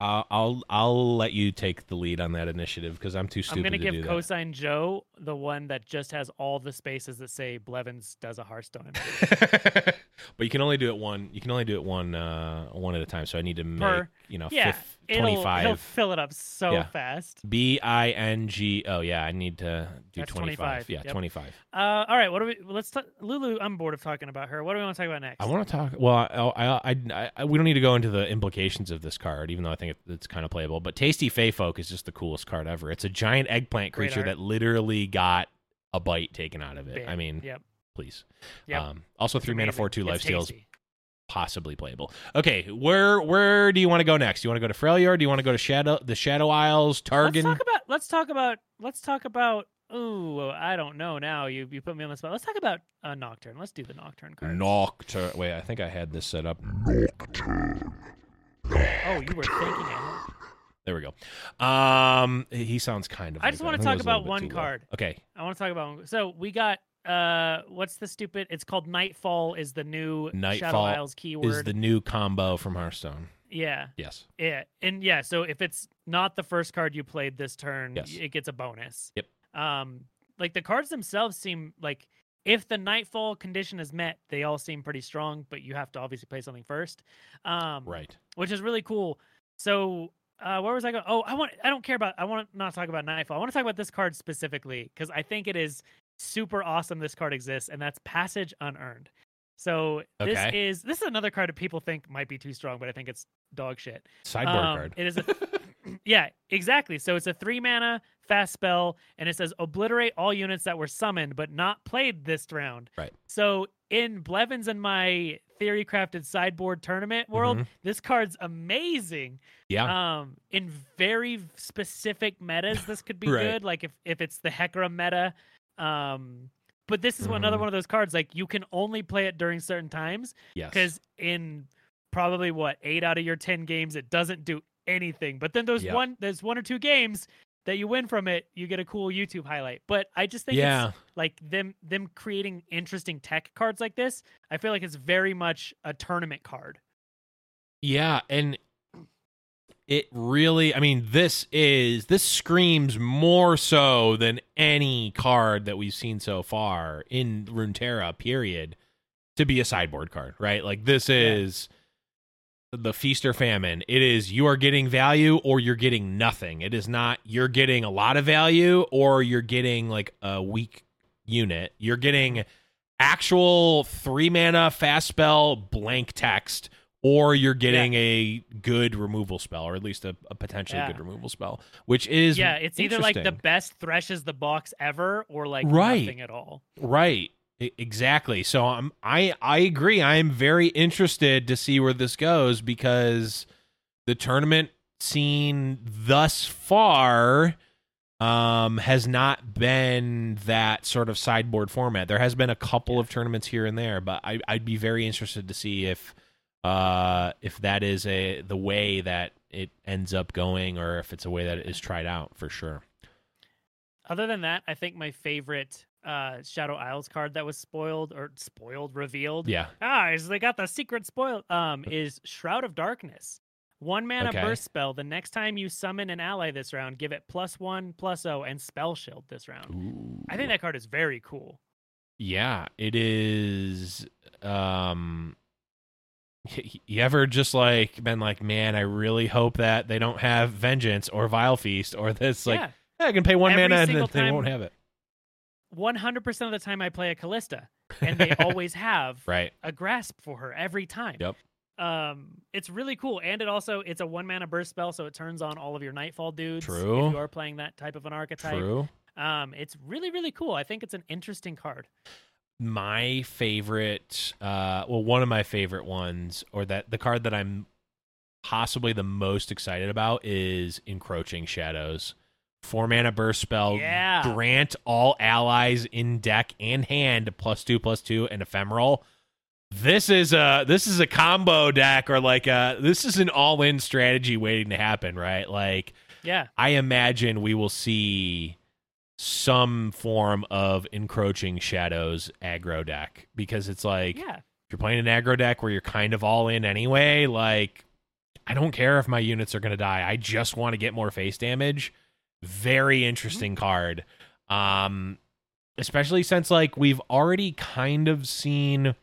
Speaker 1: I'll I'll, I'll let you take the lead on that initiative because I'm too stupid
Speaker 2: I'm gonna
Speaker 1: to
Speaker 2: give. Cosine Joe the one that just has all the spaces that say Blevins does a Hearthstone.
Speaker 1: but you can only do it one. You can only do it one uh, one at a time. So I need to make
Speaker 2: Per-
Speaker 1: you know
Speaker 2: yeah,
Speaker 1: fif-
Speaker 2: It'll, he'll fill it up so
Speaker 1: Yeah.
Speaker 2: fast.
Speaker 1: B I N G. Oh yeah, I need to do
Speaker 2: That's
Speaker 1: 25.
Speaker 2: 25,
Speaker 1: Yeah,
Speaker 2: yep.
Speaker 1: 25.
Speaker 2: Uh, all right, what do we? Let's talk. Lulu, I'm bored of talking about her. What do we want to talk about next?
Speaker 1: I want to talk. Well, I, I, I, I, we don't need to go into the implications of this card, even though I think it, it's kind of playable. But Tasty Faefolk is just the coolest card ever. It's a giant eggplant
Speaker 2: Great
Speaker 1: creature
Speaker 2: art.
Speaker 1: that literally got a bite taken out of it.
Speaker 2: Big.
Speaker 1: I mean,
Speaker 2: yep,
Speaker 1: please.
Speaker 2: yep.
Speaker 1: Um, also,
Speaker 2: It's
Speaker 1: three mana
Speaker 2: amazing.
Speaker 1: four two life
Speaker 2: It's
Speaker 1: steals. Possibly playable. Okay, where where do you want to go next? Do you want to go to Freljord? Do you want to go to Shadow the Shadow Isles,
Speaker 2: Targon?
Speaker 1: Let's
Speaker 2: talk about. Let's talk about. Let's talk about. Ooh, I don't know. Now you you put me on the spot. Let's talk about uh, Nocturne. Let's do the Nocturne card.
Speaker 1: Nocturne. Wait, I think I had this set up. Nocturne.
Speaker 2: Oh, you were thinking it.
Speaker 1: There we go. Um, he sounds kind of.
Speaker 2: I
Speaker 1: like
Speaker 2: just talk
Speaker 1: was a little
Speaker 2: about one card.
Speaker 1: Okay.
Speaker 2: I want to talk about. So we got. Uh, what's the stupid? It's called Nightfall. Is the new Shadow
Speaker 1: Nightfall
Speaker 2: Isles keyword?
Speaker 1: Is the new combo from Hearthstone?
Speaker 2: yeah.
Speaker 1: Yes.
Speaker 2: Yeah, and yeah, so if it's not the first card you played this turn,
Speaker 1: Yes.
Speaker 2: it gets a bonus.
Speaker 1: Yep.
Speaker 2: Um, like the cards themselves seem like if the nightfall condition is met, they all seem pretty strong, but you have to obviously play something first. Um,
Speaker 1: Right.
Speaker 2: which is really cool. So uh, where was I going? Oh, I want. I don't care about. I want to not talk about Nightfall. I want to talk about this card specifically because I think it is super awesome. This card exists, and that's Passage Unearned. So this
Speaker 1: Okay.
Speaker 2: is this is another card that people think might be too strong, but I think it's dog shit.
Speaker 1: Sideboard
Speaker 2: Um,
Speaker 1: card.
Speaker 2: It is a yeah, exactly. So it's a three mana fast spell, and it says obliterate all units that were summoned but not played this round.
Speaker 1: Right.
Speaker 2: So in Blevins and my theory crafted sideboard tournament world,
Speaker 1: Mhm.
Speaker 2: this card's amazing.
Speaker 1: Yeah.
Speaker 2: Um, in very specific metas, this could be
Speaker 1: Right.
Speaker 2: good. Like if if it's the Hecarim meta. Um, but this is one another one of those cards. Like you can only play it during certain times
Speaker 1: yes.
Speaker 2: because in probably what eight out of your ten games it doesn't do anything but then there's
Speaker 1: Yep.
Speaker 2: one there's one or two games that you win from it you get a cool youtube highlight but i just think
Speaker 1: Yeah.
Speaker 2: it's like them them creating interesting tech cards like this i feel like it's very much a tournament card
Speaker 1: Yeah, and it really I mean this is this screams more so than any card that we've seen so far in Runeterra period to be a sideboard card, right? Like this is the feast or famine. It is you are getting value or you're getting nothing. It is not you're getting a lot of value or you're getting like a weak unit. You're getting mm-hmm. actual three mana fast spell blank text or you're getting a good removal spell or at least a, a potentially
Speaker 2: Yeah.
Speaker 1: good removal spell which is
Speaker 2: yeah it's either like the best Thresh's the box ever or like
Speaker 1: Right.
Speaker 2: nothing at all
Speaker 1: Right. E- Exactly. So I'm I I agree. I am very interested to see where this goes because the tournament scene thus far um has not been that sort of sideboard format. There has been a couple of tournaments here and there, but I I'd be very interested to see if uh if that is a the way that it ends up going or if it's a way that it is tried out for sure.
Speaker 2: Other than that, I think my favorite uh Shadow Isles card that was spoiled or spoiled revealed.
Speaker 1: Yeah.
Speaker 2: Ah, is they got the secret spoil. Um, is Shroud of Darkness. One mana
Speaker 1: Okay.
Speaker 2: burst spell. The next time you summon an ally this round, give it plus one, plus O, and spell shield this round. I think that card is very cool.
Speaker 1: Yeah, it is. Um, you ever just like been like, man, I really hope that they don't have vengeance or vile feast or this. Like,
Speaker 2: yeah,
Speaker 1: "Eh, I can pay one
Speaker 2: Every
Speaker 1: mana and then they won't have it.
Speaker 2: one hundred percent of the time I play a Kalista, and they always have
Speaker 1: Right.
Speaker 2: a grasp for her every time.
Speaker 1: Yep.
Speaker 2: Um, it's really cool, and it also it's a one mana burst spell, so it turns on all of your Nightfall dudes.
Speaker 1: True.
Speaker 2: If you are playing that type of an archetype.
Speaker 1: True.
Speaker 2: Um, it's really really cool. I think it's an interesting card.
Speaker 1: My favorite, uh, well, one of my favorite ones, or that the card that I'm possibly the most excited about is Encroaching Shadows. Four mana burst spell.
Speaker 2: Yeah.
Speaker 1: Grant all allies in deck and hand plus two plus two and ephemeral. This is a this is a combo deck or like a this is an all in strategy waiting to happen, right? Like
Speaker 2: Yeah.
Speaker 1: I imagine we will see some form of encroaching shadows aggro deck because it's like
Speaker 2: Yeah.
Speaker 1: if you're playing an aggro deck where you're kind of all in anyway, like I don't care if my units are going to die. I just want to get more face damage. Very interesting card. Um especially since like we've already kind of seen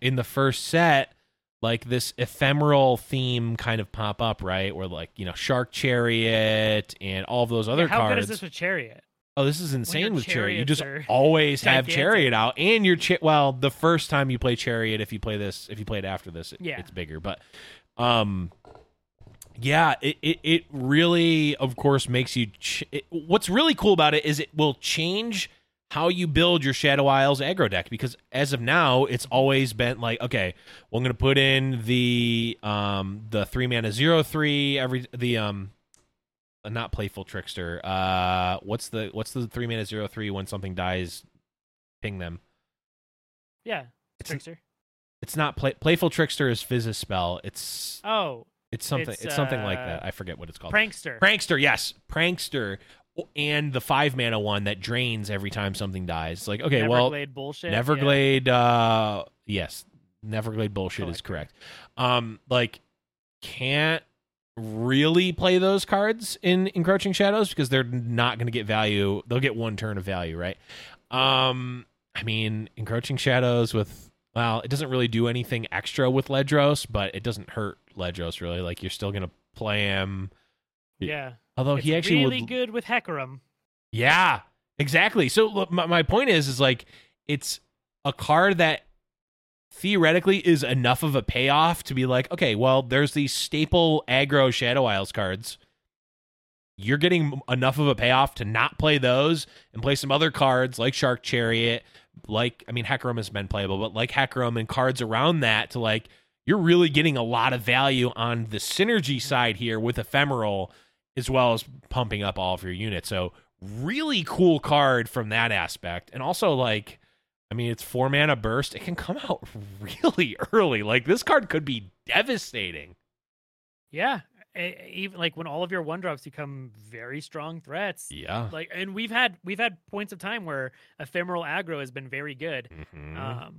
Speaker 1: in the first set like this ephemeral theme kind of pop up, right? Where like, you know, Shark Chariot and all of those other
Speaker 2: Yeah, How
Speaker 1: cards.
Speaker 2: good is this with Chariot?
Speaker 1: Oh, this is insane with Chariot. You just always have. Chariot out, and your cha- well, the first time you play Chariot, if you play this, if you play it after this, it,
Speaker 2: Yeah.
Speaker 1: it's bigger. But, um, yeah, it, it it really, of course, makes you. Ch- it, what's really cool about it is it will change how you build your Shadow Isles aggro deck because as of now, it's always been like, okay, well, I'm gonna put in the um the three mana zero three every the um not playful trickster. Uh, what's the what's the three mana zero three when something dies? Ping them.
Speaker 2: Yeah.
Speaker 1: It's
Speaker 2: Trickster.
Speaker 1: it's not play, playful trickster is Fizz's spell. It's
Speaker 2: Oh,
Speaker 1: it's something
Speaker 2: it's,
Speaker 1: it's, something like
Speaker 2: uh,
Speaker 1: that. I forget what it's called.
Speaker 2: Prankster.
Speaker 1: Prankster, yes, prankster, and the five mana one that drains every time something dies. It's like okay, well,
Speaker 2: Neverglade bullshit.
Speaker 1: Neverglade, uh, yes, Neverglade bullshit is correct. Um, like can't really play those cards in encroaching shadows because they're not going to get value. They'll get one turn of value, right? Um, I mean, encroaching shadows with well, it doesn't really do anything extra with Ledros, but it doesn't hurt Ledros really. Like you're still gonna play him.
Speaker 2: Yeah.
Speaker 1: Although
Speaker 2: it's
Speaker 1: he actually
Speaker 2: really
Speaker 1: would.
Speaker 2: good with Hecarim.
Speaker 1: Yeah, exactly. So look, my, my point is, is like it's a card that theoretically is enough of a payoff to be like, okay, well, there's these staple aggro Shadow Isles cards. You're getting enough of a payoff to not play those and play some other cards like Shark Chariot, like I mean Hecarim has been playable, but like Hecarim and cards around that to like you're really getting a lot of value on the synergy side here with ephemeral as well as pumping up all of your units. So really cool card from that aspect. And also like I mean it's four mana burst. It can come out really early. Like this card could be devastating.
Speaker 2: Yeah. Even like when all of your one drops become very strong threats.
Speaker 1: Yeah.
Speaker 2: Like and we've had we've had points of time where ephemeral aggro has been very good.
Speaker 1: Mhm.
Speaker 2: Um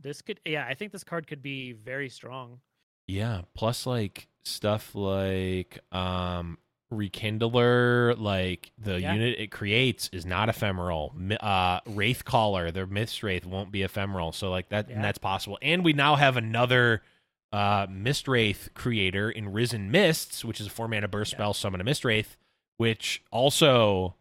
Speaker 2: this could yeah, I think this card could be very strong.
Speaker 1: Yeah, plus like stuff like um rekindler like the
Speaker 2: Yeah.
Speaker 1: unit it creates is not ephemeral. Uh wraith caller their mist wraith won't be ephemeral. So like that and that's possible. And we now have another uh mist wraith creator in risen mists which is a four mana burst
Speaker 2: Yeah.
Speaker 1: spell summon a mist wraith which also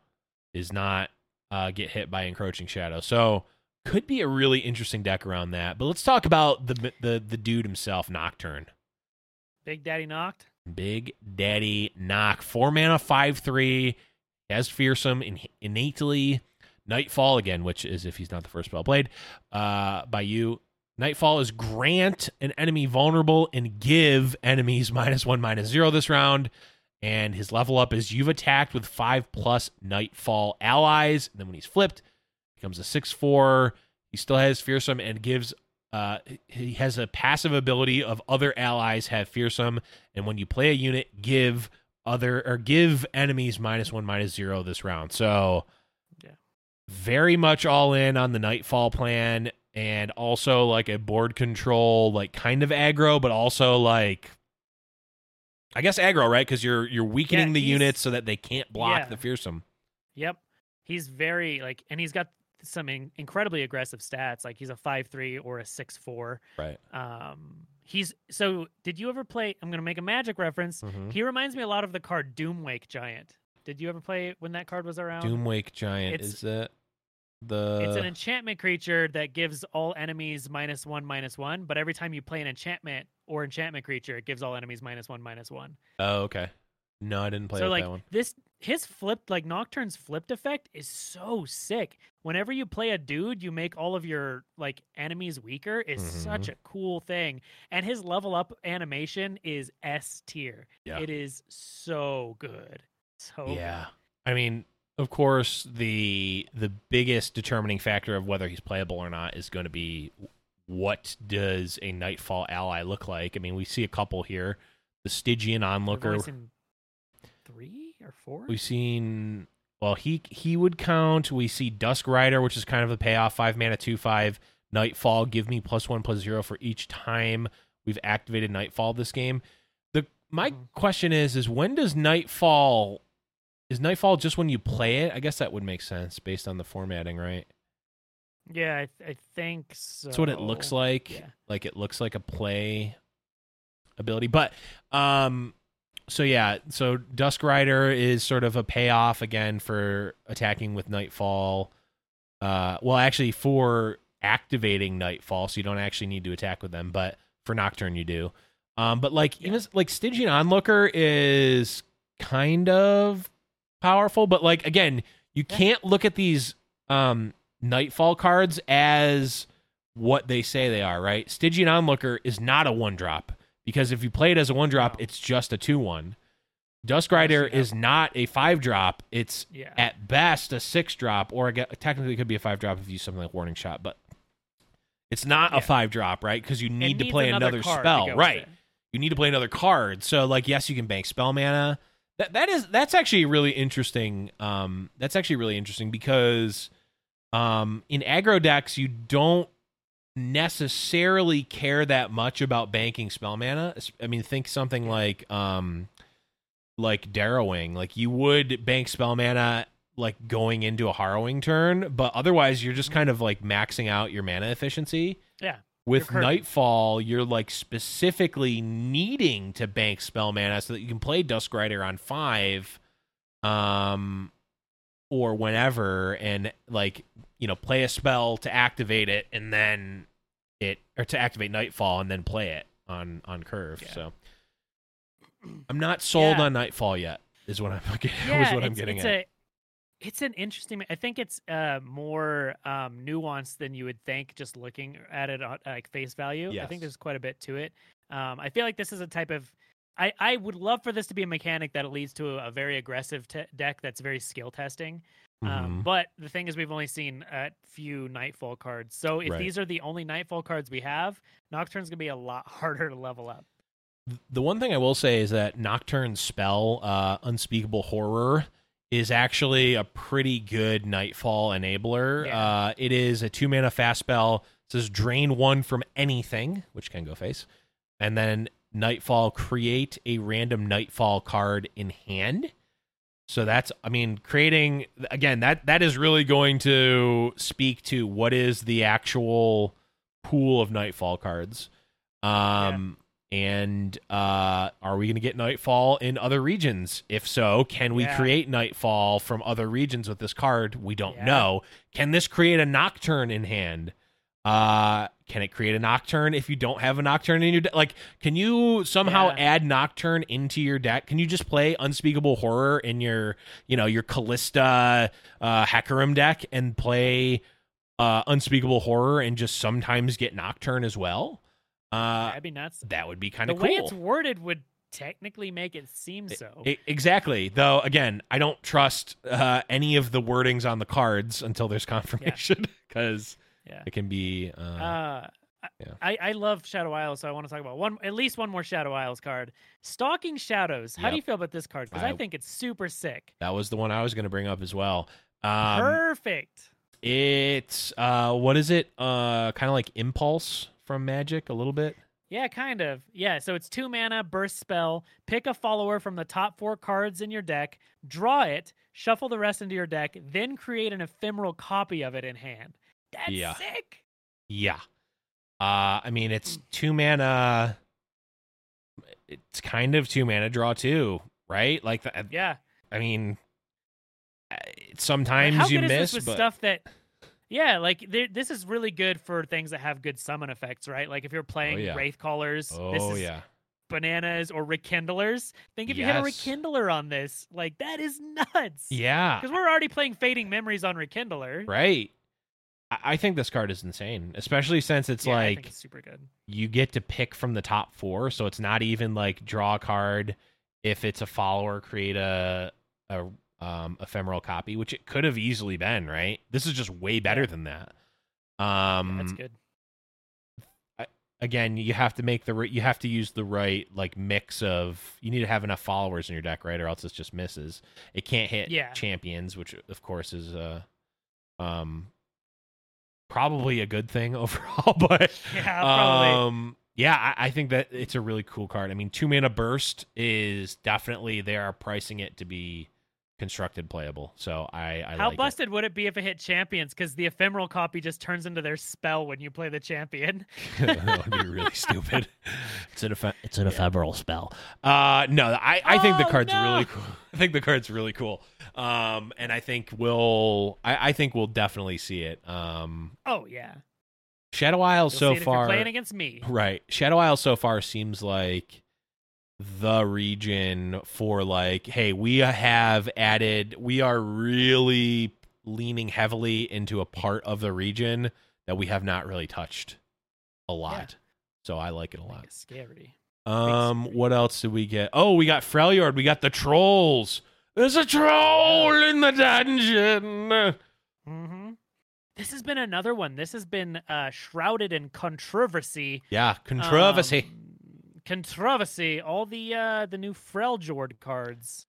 Speaker 1: is not uh get hit by encroaching shadow. So could be a really interesting deck around that. But let's talk about the the the dude himself nocturne.
Speaker 2: Big Daddy knocked.
Speaker 1: Big Daddy Knock. Four mana, five three. Has fearsome in, innately. Nightfall again, which is if he's not the first spell played uh, by you. Nightfall is grant an enemy vulnerable and give enemies minus one minus zero this round. And his level up is you've attacked with five plus Nightfall allies. And then when he's flipped, becomes a six four. He still has fearsome and gives uh, he has a passive ability of other allies have fearsome, and when you play a unit, give other or give enemies minus one minus zero this round. So,
Speaker 2: Yeah.
Speaker 1: very much all in on the Nightfall plan, and also like a board control, like kind of aggro, but also like. I guess aggro, right? Because you're you're weakening
Speaker 2: Yeah,
Speaker 1: the units so that they can't block
Speaker 2: Yeah.
Speaker 1: the fearsome.
Speaker 2: Yep. He's very like and he's got some in- incredibly aggressive stats. Like he's a five three or a six four.
Speaker 1: Right.
Speaker 2: Um he's so did you ever play I'm gonna make a magic reference.
Speaker 1: Mhm.
Speaker 2: He reminds me a lot of the card Doomwake Giant. Did you ever play when that card was around?
Speaker 1: Doomwake Giant
Speaker 2: It's-
Speaker 1: is it the?
Speaker 2: It's an enchantment creature that gives all enemies minus one, minus one. But every time you play an enchantment or enchantment creature, it gives all enemies minus one, minus one.
Speaker 1: oh, okay. No, I didn't play
Speaker 2: so like
Speaker 1: that one.
Speaker 2: this, his flipped like Nocturne's flipped effect is so sick. Whenever you play a dude, you make all of your like enemies weaker. Is such
Speaker 1: Mm-hmm.
Speaker 2: a cool thing, and his level up animation is S tier.
Speaker 1: Yeah.
Speaker 2: It is so good. So good.
Speaker 1: Yeah. I mean, of course, the the biggest determining factor of whether he's playable or not is going to be what does a Nightfall ally look like. I mean, we see a couple here. The Stygian Onlooker.
Speaker 2: three or four.
Speaker 1: We've seen well, he he would count. We see Dusk Rider, which is kind of a payoff. Five mana, two five. Nightfall, give me plus one plus zero for each time we've activated Nightfall this game. The my
Speaker 2: Mhm.
Speaker 1: question is is when does Nightfall is Nightfall just when you play it? I guess that would make sense based on the formatting, right?
Speaker 2: Yeah, I, th- I think so.
Speaker 1: That's what it looks like.
Speaker 2: yeah.
Speaker 1: Like it looks like a play ability. But um so yeah, so Dusk Rider is sort of a payoff again for attacking with Nightfall. Uh well actually for activating Nightfall, so you don't actually need to attack with them, but for Nocturne you do. Um but like
Speaker 2: Yeah.
Speaker 1: even like Stygian Onlooker is kind of powerful, but like again, you
Speaker 2: Yeah.
Speaker 1: can't look at these um Nightfall cards as what they say they are, right? Stygian Onlooker is not a one drop because if you play it as a one drop,
Speaker 2: No.
Speaker 1: it's just a two one. Dusk Rider is not a five drop. It's
Speaker 2: Yeah.
Speaker 1: at best a six drop, or aga- technically it could be a five drop if you use something like Warning Shot, but it's not
Speaker 2: Yeah.
Speaker 1: a five drop, right? Because you need to play
Speaker 2: another
Speaker 1: another spell, right? You need to play another card. So like, yes, you can bank spell mana. That that is that's actually really interesting. Um, that's actually really interesting because um in aggro decks you don't necessarily care that much about banking spell mana. I mean, think something like um like Darrowing. Like you would bank spell mana like going into a harrowing turn, but otherwise you're just kind of like maxing out your mana efficiency.
Speaker 2: Yeah.
Speaker 1: With
Speaker 2: curving.
Speaker 1: Nightfall, you're like specifically needing to bank spell mana so that you can play Dusk Rider on five, um, or whenever, and like you know play a spell to activate it, and then it or to activate Nightfall and then play it on on curve.
Speaker 2: Yeah.
Speaker 1: So I'm not sold
Speaker 2: Yeah.
Speaker 1: on Nightfall yet. Is what I'm getting.
Speaker 2: yeah,
Speaker 1: what I'm
Speaker 2: it's,
Speaker 1: getting
Speaker 2: it's
Speaker 1: at.
Speaker 2: A, it's an interesting. I think it's uh, more um, nuanced than you would think just looking at it on like face value. I think there's quite a bit to it. Um, I feel like this is a type of. I, I would love for this to be a mechanic that leads to a, very aggressive te- deck that's very skill testing. Um,
Speaker 1: Mhm.
Speaker 2: but the thing is, we've only seen a few Nightfall cards. So if
Speaker 1: Right.
Speaker 2: these are the only Nightfall cards we have, Nocturne's gonna be a lot harder to level up.
Speaker 1: The one thing I will say is that Nocturne's spell, uh, Unspeakable Horror, is actually a pretty good Nightfall enabler.
Speaker 2: Yeah.
Speaker 1: Uh, it is a two mana fast spell. It says drain one from anything, which can go face, and then Nightfall create a random Nightfall card in hand. So that's, I mean, creating again that that is really going to speak to what is the actual pool of Nightfall cards. Um, and uh, are we going to get Nightfall in other regions? If so, can we
Speaker 2: Yeah.
Speaker 1: create Nightfall from other regions with this card? We don't
Speaker 2: Yeah.
Speaker 1: know. Can this create a Nocturne in hand? Uh, can it create a Nocturne if you don't have a Nocturne in your deck? Like, can you somehow
Speaker 2: Yeah.
Speaker 1: add Nocturne into your deck? Can you just play Unspeakable Horror in your, you know, your Kalista uh, Hecarim deck and play uh, Unspeakable Horror and just sometimes get Nocturne as well? Uh,
Speaker 2: That'd be nuts.
Speaker 1: that would be kind of cool.
Speaker 2: The way it's worded would technically make it seem so.
Speaker 1: E- exactly. Though again, I don't trust uh, any of the wordings on the cards until there's confirmation because
Speaker 2: yeah.
Speaker 1: It can be. Uh,
Speaker 2: Uh, I-
Speaker 1: yeah.
Speaker 2: I, I love Shadow Isles, so I want to talk about one at least one more Shadow Isles card. Stalking Shadows. How do you feel about this card? Because I,
Speaker 1: I-
Speaker 2: think it's super sick.
Speaker 1: that was the one I was going to bring up as well. Um,
Speaker 2: Perfect.
Speaker 1: it's uh, what is it? Uh, kind of like Impulse from Magic, a little bit.
Speaker 2: Yeah, kind of. Yeah, so it's two mana, burst spell. Pick a follower from the top four cards in your deck, draw it, shuffle the rest into your deck, then create an ephemeral copy of it in hand. That's
Speaker 1: Yeah.
Speaker 2: sick.
Speaker 1: Yeah. Uh, I mean, it's two mana. It's kind of two mana draw too, right? Like, the,
Speaker 2: Yeah.
Speaker 1: I mean, uh, sometimes you miss,
Speaker 2: this with
Speaker 1: but
Speaker 2: stuff that yeah like this is really good for things that have good summon effects right like if you're playing
Speaker 1: yeah.
Speaker 2: wraith callers this
Speaker 1: oh
Speaker 2: is
Speaker 1: yeah,
Speaker 2: bananas or rekindlers think if you have a rekindler on this like that is nuts
Speaker 1: yeah,
Speaker 2: because we're already playing fading memories on rekindler
Speaker 1: right. I, I think this card is insane, especially since it's
Speaker 2: Yeah,
Speaker 1: like
Speaker 2: it's super good
Speaker 1: you get to pick from the top four, so it's not even like draw a card. If it's a follower, create a a um, ephemeral copy, which it could have easily been. Right, this is just way better
Speaker 2: Yeah.
Speaker 1: than that.
Speaker 2: Yeah,
Speaker 1: Um,
Speaker 2: that's good
Speaker 1: again, you have to make the you have to use the right like mix of you need to have enough followers in your deck, right, or else it just misses. It can't hit
Speaker 2: Yeah.
Speaker 1: champions, which of course is uh um probably a good thing overall, but
Speaker 2: yeah probably
Speaker 1: um yeah, I, I think that it's a really cool card. I mean, two mana burst is definitely they are pricing it to be constructed playable. So I, I
Speaker 2: how
Speaker 1: like it.
Speaker 2: busted would it be if it hit champions because the ephemeral copy just turns into their spell when you play the champion
Speaker 1: that would be really stupid. It's an ephe- it's an
Speaker 2: Yeah.
Speaker 1: ephemeral spell. Uh no, I, I think the
Speaker 2: Oh,
Speaker 1: card's
Speaker 2: no.
Speaker 1: really cool. I think the card's really cool. Um and I think we'll I, I think we'll definitely see it. Um
Speaker 2: oh yeah
Speaker 1: Shadow Isle
Speaker 2: You'll
Speaker 1: so
Speaker 2: see it if you're
Speaker 1: far
Speaker 2: playing against me
Speaker 1: Right. Shadow Isle so far seems like the region for like, hey, we have added we are really leaning heavily into a part of the region that we have not really touched a lot. So I like it a lot.
Speaker 2: it scary
Speaker 1: Um,
Speaker 2: scary.
Speaker 1: what else did we get? Oh, we got Freljord. We got the trolls. There's a troll in the dungeon.
Speaker 2: Mm-hmm. This has been another one. This has been uh, shrouded in controversy.
Speaker 1: Yeah, controversy.
Speaker 2: Um, controversy. All the uh, the new Freljord cards.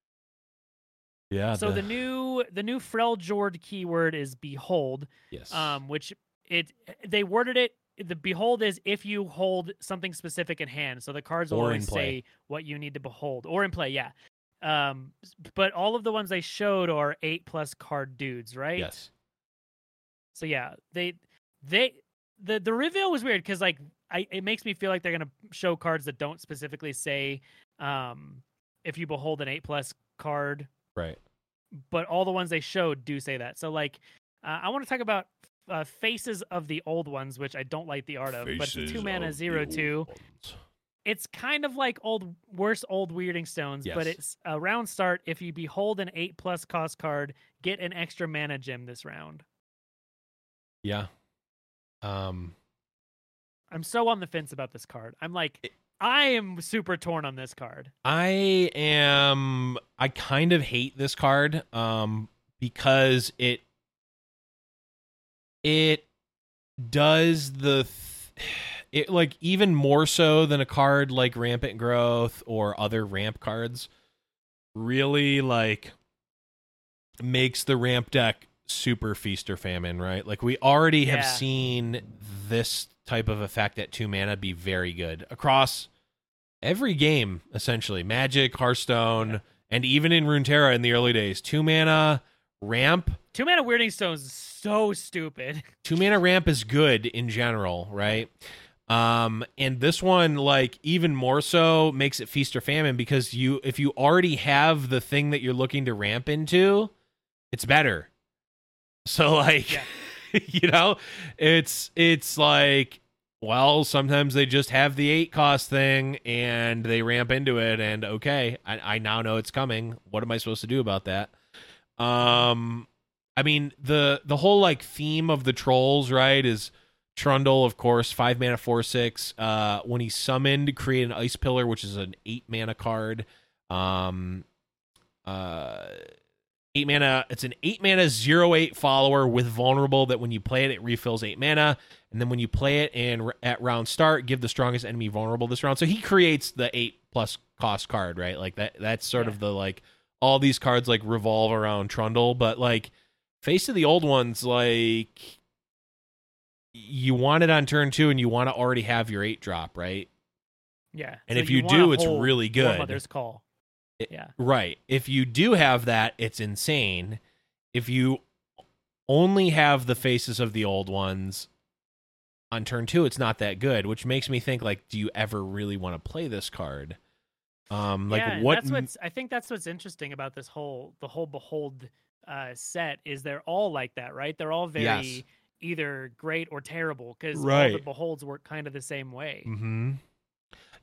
Speaker 1: yeah.
Speaker 2: so the, new the new Freljord keyword is behold,
Speaker 1: yes.
Speaker 2: um, which it they worded it. The behold is if you hold something specific in hand. So the cards will always say what you need to behold, or in play. Yeah. Um, but all of the ones they showed are eight plus card dudes, right?
Speaker 1: Yes.
Speaker 2: So yeah, they they the the reveal was weird because like I it makes me feel like they're gonna show cards that don't specifically say um if you behold an eight plus card,
Speaker 1: Right.
Speaker 2: but all the ones they showed do say that. So like uh, I want to talk about uh, faces of the old ones, which I don't like the art of, but it's two mana zero two. It's kind of like old worse old wyrding stones, but it's a round start. If you behold an eight plus cost card, get an extra mana gem this round.
Speaker 1: Yeah. Um.
Speaker 2: I'm so on the fence about this card. I'm like,
Speaker 1: It-
Speaker 2: I am super torn on this card.
Speaker 1: I am I kind of hate this card um because it it does the th- it like even more so than a card like rampant growth or other ramp cards really like makes the ramp deck super feast or famine, right? Like we already have
Speaker 2: Yeah.
Speaker 1: seen this type of effect at 2 mana be very good across every game essentially. Magic hearthstone and even in runeterra in the early days. Two mana ramp.
Speaker 2: Two mana wyrding stones is so stupid.
Speaker 1: two mana ramp is good in general right? Um and this one like even more so makes it feast or famine because you if you already have the thing that you're looking to ramp into it's better. So like
Speaker 2: Yeah.
Speaker 1: you know? It's it's like well sometimes they just have the eight cost thing and they ramp into it and okay I, I now know it's coming. What am i supposed to do about that? Um i mean the the whole like theme of the trolls right is trundle of course five mana four six. Uh when he's summoned create an ice pillar which is an eight mana card. Um uh eight mana it's an eight mana zero eight follower with vulnerable that when you play it it refills eight mana and then when you play it and at round start give the strongest enemy vulnerable this round so he creates the eight plus cost card right like that that's sort
Speaker 2: Yeah.
Speaker 1: of the like all these cards like revolve around trundle but like face of the old ones like you want it on turn two and you want to already have your eight drop right
Speaker 2: Yeah.
Speaker 1: And
Speaker 2: so
Speaker 1: if you
Speaker 2: wanna
Speaker 1: do, it's really good.
Speaker 2: Mother's call. Yeah.
Speaker 1: Right. If you do have that, it's insane. If you only have the faces of the old ones on turn two, it's not that good, which makes me think like, do you ever really want to play this card? Um, like
Speaker 2: yeah,
Speaker 1: what?
Speaker 2: That's what's. I think that's what's interesting about this whole the whole behold uh, set is they're all like that, right? They're all very
Speaker 1: Yes.
Speaker 2: either great or terrible because all the
Speaker 1: Right.
Speaker 2: beholds work kind of the same way.
Speaker 1: Mm-hmm.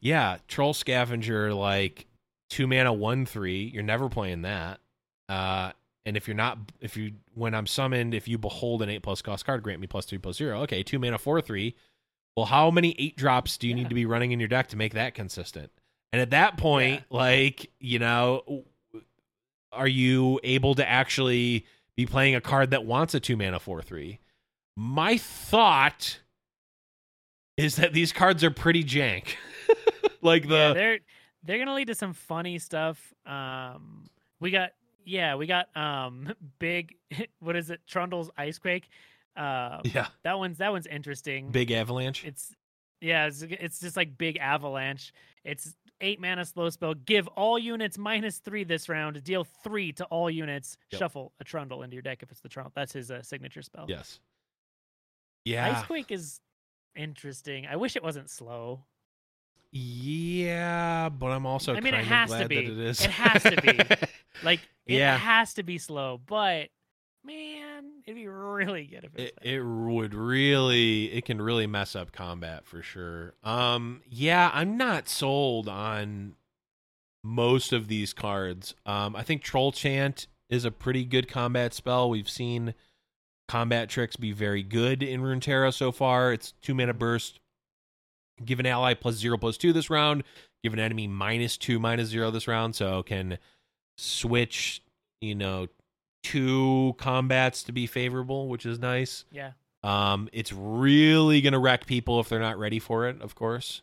Speaker 1: Yeah, troll scavenger like two mana one three. You're never playing that. Uh, and if you're not, if you when I'm summoned, if you behold an eight plus cost card, grant me plus three plus zero. Okay, two mana four three. Well, how many eight drops do you
Speaker 2: Yeah.
Speaker 1: need to be running in your deck to make that consistent? And at that point, like you know, are you able to actually be playing a card that wants a two mana four three? My thought is that these cards are pretty jank. like the
Speaker 2: yeah, they're gonna lead to some funny stuff. Um, we got yeah, we got um big. What is it? Trundle's ice quake. Uh,
Speaker 1: yeah
Speaker 2: that one's that one's interesting.
Speaker 1: big avalanche.
Speaker 2: It's yeah, it's, it's just like big avalanche. It's eight mana slow spell. Give all units minus three this round. Deal three to all units.
Speaker 1: Yep.
Speaker 2: Shuffle a trundle into your deck if it's the trundle. That's his uh, signature spell.
Speaker 1: yes. Yeah.
Speaker 2: Ice quake is interesting. I wish it wasn't slow.
Speaker 1: Yeah, but I'm also
Speaker 2: I mean, it
Speaker 1: kind of
Speaker 2: has to
Speaker 1: glad
Speaker 2: be.
Speaker 1: that it is.
Speaker 2: It has to be. Like it
Speaker 1: Yeah.
Speaker 2: has to be slow, but man, it'd be really good if it's
Speaker 1: it, it would really it can really mess up combat for sure um yeah i'm not sold on most of these cards um i think troll chant is a pretty good combat spell we've seen combat tricks be very good in runeterra so far it's two mana burst give an ally plus zero plus two this round give an enemy minus two minus zero this round so can switch you know two combats to be favorable, which is nice.
Speaker 2: yeah.
Speaker 1: Um, it's really gonna wreck people if they're not ready for it, of course.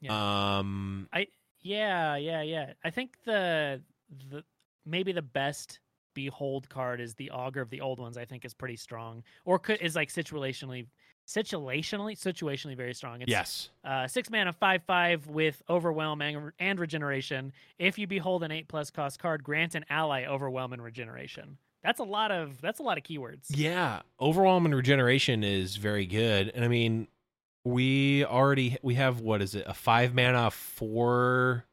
Speaker 1: Yeah. Um,
Speaker 2: I yeah, yeah, yeah. I think the the maybe the best behold card is the augur of the old ones. I think is pretty strong, or could is like situationally, situationally, situationally very strong. It's
Speaker 1: yes.
Speaker 2: uh, six mana, five five with overwhelm and, and regeneration. If you behold an eight plus cost card, grant an ally overwhelm and regeneration. That's a lot of that's a lot of keywords.
Speaker 1: Yeah, overwhelm and regeneration is very good, and I mean, we already we have what is it a five mana four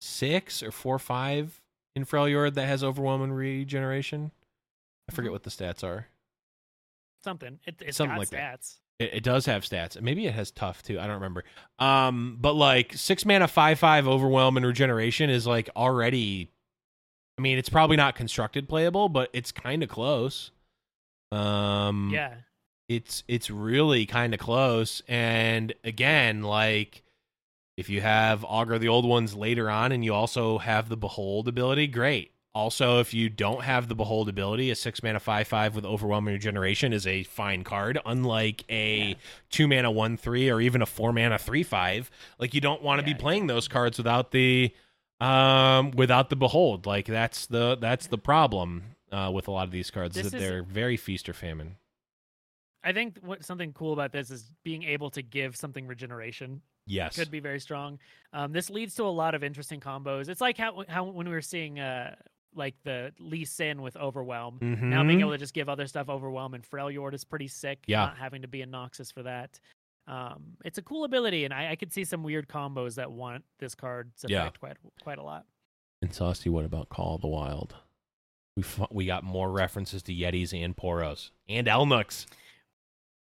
Speaker 1: six or four five in Freljord that has overwhelm and regeneration. I forget
Speaker 2: Mhm.
Speaker 1: what the stats are.
Speaker 2: Something. It, it's
Speaker 1: Something like that.
Speaker 2: stats.
Speaker 1: It, it does have stats. Maybe it has tough too. I don't remember. Um, but like six mana five five overwhelm and regeneration is like already. I mean, it's probably not constructed playable, but it's kind of close. Um,
Speaker 2: Yeah.
Speaker 1: it's it's really kind of close. And again, like if you have augur the old ones later on, and you also have the behold ability, great. Also, if you don't have the behold ability, a six mana five five with overwhelming regeneration is a fine card. Unlike a
Speaker 2: Yeah.
Speaker 1: two mana one three or even a four mana three five, like you don't want to
Speaker 2: Yeah,
Speaker 1: be playing those cards without the um without the behold. Like that's the that's the problem uh, with a lot of these cards is
Speaker 2: This
Speaker 1: that
Speaker 2: is-
Speaker 1: they're very feast or famine.
Speaker 2: I think what something cool about this is being able to give something regeneration
Speaker 1: Yes.
Speaker 2: could be very strong. Um, this leads to a lot of interesting combos. It's like how how when we were seeing uh like the Lee Sin with Overwhelm. Now being
Speaker 1: Mhm.
Speaker 2: able to just give other stuff Overwhelm and Freljord is pretty sick.
Speaker 1: Yeah.
Speaker 2: Not having to be in Noxus for that. Um, it's a cool ability, and I, I could see some weird combos that want this card's
Speaker 1: Yeah.
Speaker 2: effect quite quite a lot.
Speaker 1: And Saucy, what about Call of the Wild? We fu- we got more references to Yetis and Poros and Elnuks.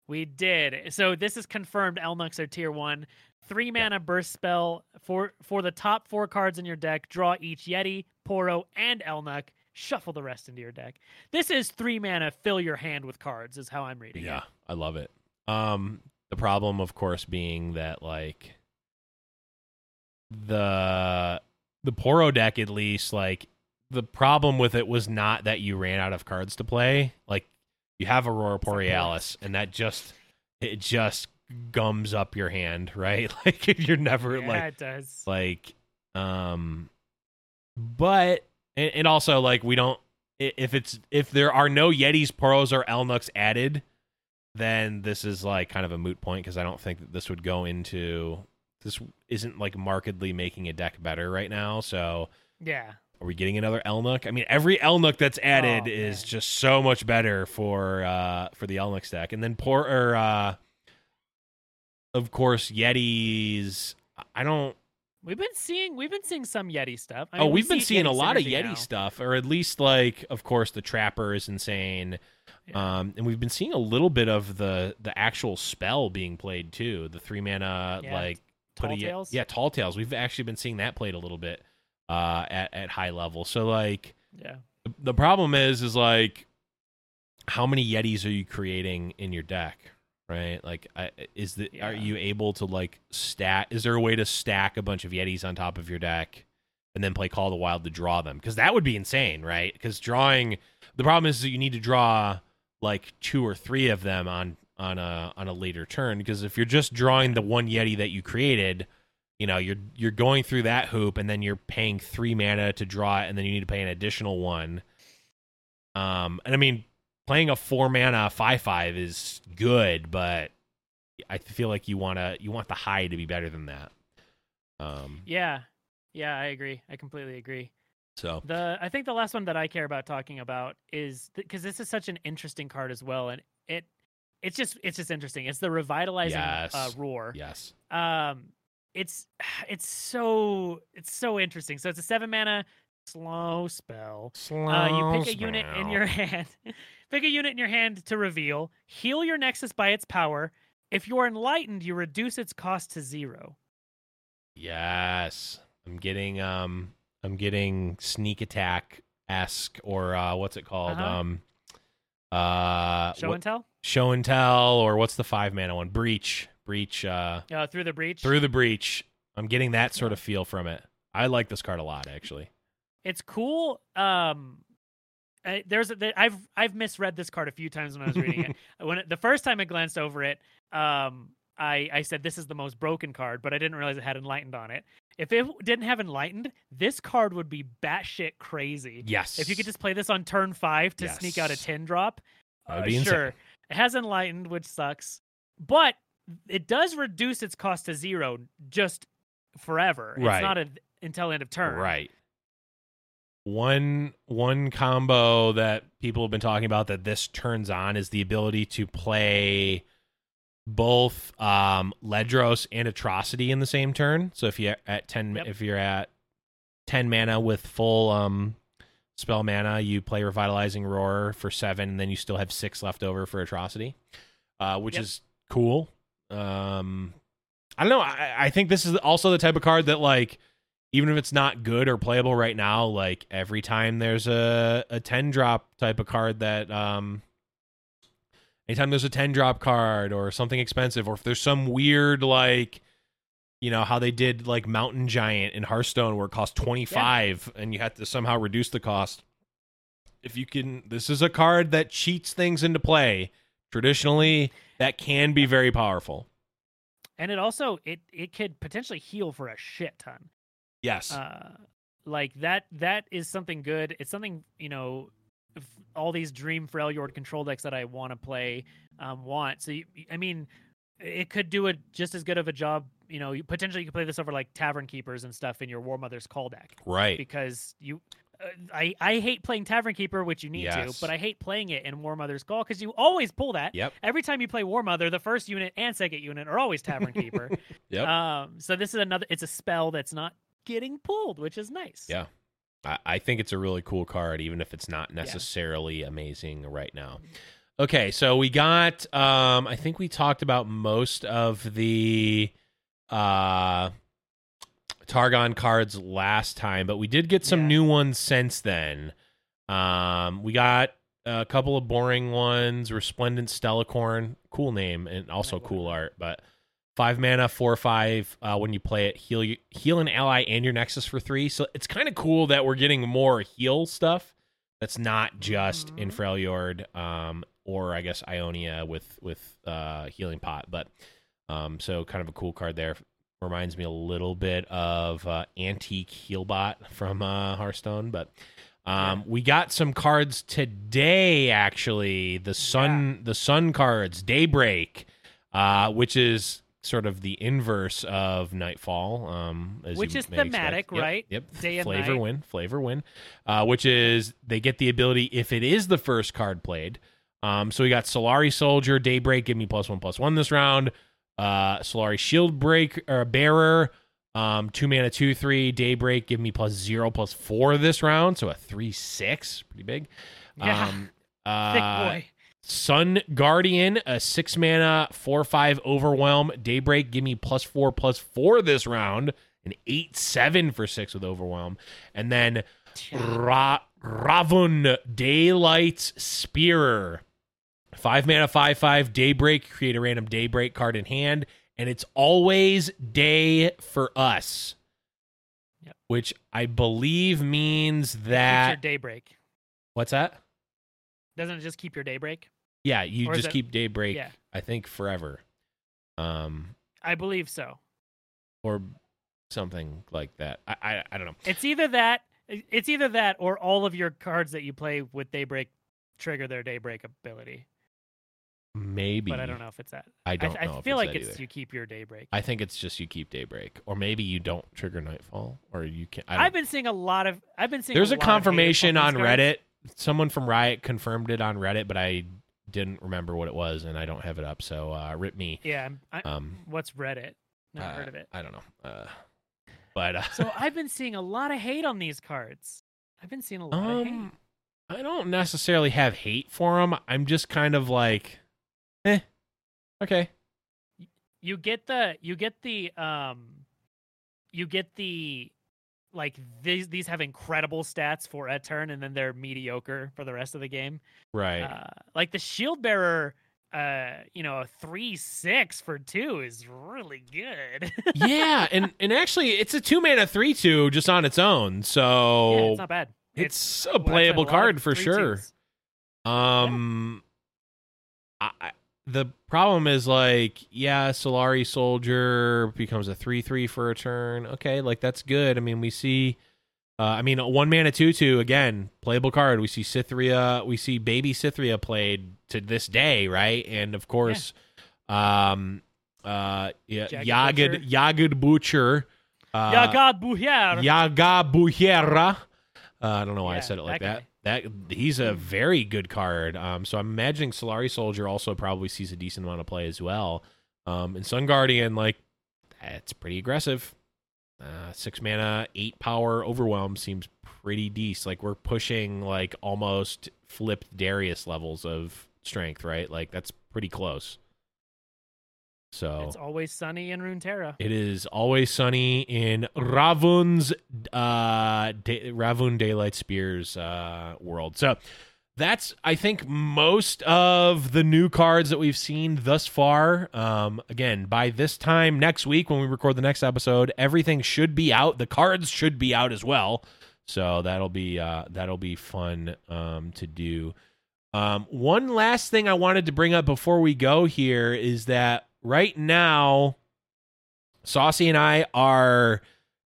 Speaker 2: We did. So this is confirmed. Elnuks are tier one. Three mana burst spell for for the top four cards in your deck. Draw each Yeti, Poro, and Elnuk. Shuffle the rest into your deck. This is three mana. Fill your hand with cards. Is how I'm reading
Speaker 1: Yeah,
Speaker 2: it.
Speaker 1: I love it. Um, the problem, of course, being that like the the Poro deck, at least, like the problem with it was not that you ran out of cards to play. Like you have Aurora Borealis, and that just it just gums up your hand, right? Like you're never
Speaker 2: Yeah,
Speaker 1: like
Speaker 2: it does.
Speaker 1: like um but and, and also like we don't if it's if there are no yetis poros or elnuks added then this is like kind of a moot point because i don't think that this would go into this isn't like markedly making a deck better right now so
Speaker 2: Yeah.
Speaker 1: Are we getting another elnuk i mean every elnuk that's added
Speaker 2: Oh,
Speaker 1: is just so much better for uh for the elnuk stack. and then poor or uh of course yetis i don't
Speaker 2: We've been seeing we've been seeing some Yeti stuff. I
Speaker 1: oh,
Speaker 2: mean, we
Speaker 1: we've been
Speaker 2: see
Speaker 1: seeing a lot of Yeti
Speaker 2: now.
Speaker 1: stuff, or at least like, of course, the Trapper is insane.
Speaker 2: Yeah.
Speaker 1: Um, and we've been seeing a little bit of the the actual spell being played too. The three mana,
Speaker 2: Yeah,
Speaker 1: like
Speaker 2: Tall
Speaker 1: a, yeah, tall tales. We've actually been seeing that played a little bit uh, at at high level. So like,
Speaker 2: Yeah.
Speaker 1: the, problem is, is like, how many Yetis are you creating in your deck? Right, like, I, is the
Speaker 2: Yeah.
Speaker 1: are you able to like stack? Is there a way to stack a bunch of Yetis on top of your deck, and then play Call of the Wild to draw them? Because that would be insane, right? Because drawing, the problem is that you need to draw like two or three of them on on a on a later turn. Because if you're just drawing the one Yeti that you created, you know you're you're going through that hoop, and then you're paying three mana to draw it, and then you need to pay an additional one. Um, and I mean, playing a four mana five five is good, but I feel like you wanna you want the high to be better than that. Um,
Speaker 2: Yeah. Yeah, I agree. I completely agree.
Speaker 1: so
Speaker 2: The I think the last one that I care about talking about is because this is such an interesting card as well, and it it's just it's just interesting. It's the revitalizing uh, roar.
Speaker 1: yes,
Speaker 2: Um, it's it's so it's so interesting. So it's a seven mana slow spell. Uh, you pick a unit in your hand. pick a unit in your hand to reveal. Heal your Nexus by its power. If you are enlightened, you reduce its cost to zero.
Speaker 1: yes. I'm getting um I'm getting sneak attack esque or uh what's it called
Speaker 2: Uh-huh.
Speaker 1: um uh
Speaker 2: Show
Speaker 1: what-
Speaker 2: and tell.
Speaker 1: show and tell or what's the five mana one breach breach uh
Speaker 2: Uh, through the breach.
Speaker 1: through the breach. I'm getting that sort of feel from it. I like this card a lot actually.
Speaker 2: it's cool. Um, uh, there's a, there, I've I've misread this card a few times when I was reading it. When it, the first time I glanced over it, um, I I said this is the most broken card, but I didn't realize it had enlightened on it. If it didn't have enlightened, this card would be batshit crazy.
Speaker 1: Yes.
Speaker 2: If you could just play this on turn five to sneak out a
Speaker 1: Yes.
Speaker 2: tin drop, uh,
Speaker 1: be insane.
Speaker 2: sure. It has enlightened, which sucks, but it does reduce its cost to zero just forever.
Speaker 1: Right.
Speaker 2: It's not a, until end of turn.
Speaker 1: Right. One one combo that people have been talking about that this turns on is the ability to play both um Ledros and Atrocity in the same turn. So if you're at 10
Speaker 2: Yep.
Speaker 1: if you're at 10 mana with full um spell mana, you play Revitalizing Roar for 7 and then you still have 6 left over for Atrocity. Uh which
Speaker 2: Yep.
Speaker 1: is cool. Um I don't know. I, I think this is also the type of card that like even if it's not good or playable right now, like every time there's a a ten drop type of card that um anytime there's a ten drop card or something expensive, or if there's some weird like you know how they did like Mountain Giant in Hearthstone where it cost twenty five and you had to somehow reduce the cost. If you can this is a card that cheats things into play. Traditionally, that can be very powerful.
Speaker 2: And it also it it could potentially heal for a shit ton.
Speaker 1: Yes.
Speaker 2: uh like that that is something good it's something you know all these dream Freljord control decks that i want to play um want so you, i mean it could do a just as good of a job you know you, potentially you could play this over like tavern keepers and stuff in your war mother's call deck
Speaker 1: right.
Speaker 2: because you I, I hate playing Tavern Keeper, which you need
Speaker 1: Yes.
Speaker 2: to, but I hate playing it in War Mother's Call because you always pull that.
Speaker 1: Yep.
Speaker 2: Every time you play War Mother, the first unit and second unit are always Tavern Keeper.
Speaker 1: Yep.
Speaker 2: Um, so this is another. It's a spell that's not getting pulled, which is nice.
Speaker 1: Yeah. I, I think it's a really cool card, even if it's not necessarily amazing right now. Okay, so we got um I think we talked about most of the uh Targon cards last time, but we did get some
Speaker 2: Yeah.
Speaker 1: new ones since then. Um we got a couple of boring ones, Resplendent Stellacorn, cool name and also cool art, but five mana, four or five. Uh, when you play it, heal you, heal an ally and your Nexus for three. So it's kind of cool that we're getting more heal stuff. That's not just in
Speaker 2: Mhm.
Speaker 1: Freljord, um, or I guess Ionia with with uh, healing pot. But um, so kind of a cool card there. Reminds me a little bit of uh, antique Healbot from uh, Hearthstone, but. Um, we got some cards today. Actually, the sun, the sun cards, Daybreak, uh, which is sort of the inverse of Nightfall, um, as
Speaker 2: Which is thematic,
Speaker 1: Yep,
Speaker 2: right?
Speaker 1: Yep.
Speaker 2: Day and
Speaker 1: flavor
Speaker 2: night.
Speaker 1: win, flavor win, uh, which is they get the ability if it is the first card played. Um, so we got Solari Soldier, Daybreak, give me plus one plus one this round. Uh, Solari Shield Break or Bearer, um, two mana, two three. Daybreak, give me plus zero plus four this round, so a three six, pretty big.
Speaker 2: Yeah.
Speaker 1: Um,
Speaker 2: Thick
Speaker 1: uh,
Speaker 2: boy.
Speaker 1: Sun Guardian, a six mana, four five overwhelm. Daybreak, give me plus four plus four this round. An eight seven for six with overwhelm, and then Ra- Rahvun Daylight Spearer, five mana, five five. Daybreak, create a random Daybreak card in hand, and it's always day for us.
Speaker 2: Yep.
Speaker 1: Which I believe means that
Speaker 2: your daybreak.
Speaker 1: what's that?
Speaker 2: Doesn't it just keep your daybreak?
Speaker 1: Yeah, you
Speaker 2: Or
Speaker 1: just
Speaker 2: it-
Speaker 1: keep Daybreak.
Speaker 2: Yeah.
Speaker 1: I think forever, um,
Speaker 2: I believe so.
Speaker 1: or something like that. I, I I don't know.
Speaker 2: It's either that. It's either that or all of your cards that you play with daybreak trigger their daybreak ability.
Speaker 1: Maybe,
Speaker 2: But I don't know if it's that.
Speaker 1: I
Speaker 2: I,
Speaker 1: don't
Speaker 2: I
Speaker 1: know. if
Speaker 2: feel
Speaker 1: it's
Speaker 2: like it's
Speaker 1: either.
Speaker 2: you keep your daybreak.
Speaker 1: I think it's just you keep Daybreak, or maybe you don't trigger Nightfall, or you can. I
Speaker 2: I've been seeing a lot of. I've been seeing.
Speaker 1: there's a
Speaker 2: lot
Speaker 1: confirmation
Speaker 2: on.
Speaker 1: Reddit. Someone from Riot confirmed it on Reddit, but I didn't remember what it was, and I don't have it up. So uh, rip me.
Speaker 2: Yeah. I'm-
Speaker 1: Um,
Speaker 2: what's Reddit? Never
Speaker 1: uh,
Speaker 2: heard of it.
Speaker 1: I don't know. Uh, but uh,
Speaker 2: So I've been seeing a lot of hate on these cards. I've been seeing a lot of hate.
Speaker 1: Um, I don't necessarily have hate for them. I'm just kind of like, eh, okay.
Speaker 2: you get the you get the um you get the like these these have incredible stats for a turn and then they're mediocre for the rest of the game
Speaker 1: Right.
Speaker 2: uh like the shield bearer uh you know a three six for two is really good
Speaker 1: yeah, and and actually, it's a two mana three two just on its own. So yeah,
Speaker 2: it's not bad
Speaker 1: it's,
Speaker 2: well,
Speaker 1: a playable
Speaker 2: of
Speaker 1: card for sure.
Speaker 2: twos.
Speaker 1: Um, I I- the problem is like, yeah, Solari Soldier becomes a three three for a turn. Okay, like that's good. I mean, we see. Uh, I mean, one mana two two again, playable card. We see Cithria, we see Baby Cithria played to this day, right? And of course, um, uh, yeah,
Speaker 2: Jagged
Speaker 1: Yagid
Speaker 2: Butcher.
Speaker 1: Uh,
Speaker 2: Yagad
Speaker 1: Bujera. Uh, I don't know why I said it like
Speaker 2: that
Speaker 1: that. That he's a very good card. Um, so I'm imagining Solari Soldier also probably sees a decent amount of play as well. Um, and Sun Guardian, like that's pretty aggressive. Uh, six mana, eight power, overwhelm seems pretty decent. Like we're pushing like almost flipped Darius levels of strength, right? Like that's pretty close. So
Speaker 2: It's always sunny in Runeterra.
Speaker 1: it is always sunny in Rahvun's uh da- Ravun Daylight Spears uh world. So that's I think most of the new cards that we've seen thus far. Um again, by this time next week when we record the next episode, everything should be out. The cards should be out as well. So that'll be uh that'll be fun um to do. Um, one last thing I wanted to bring up before we go here is that right now, Saucy and I are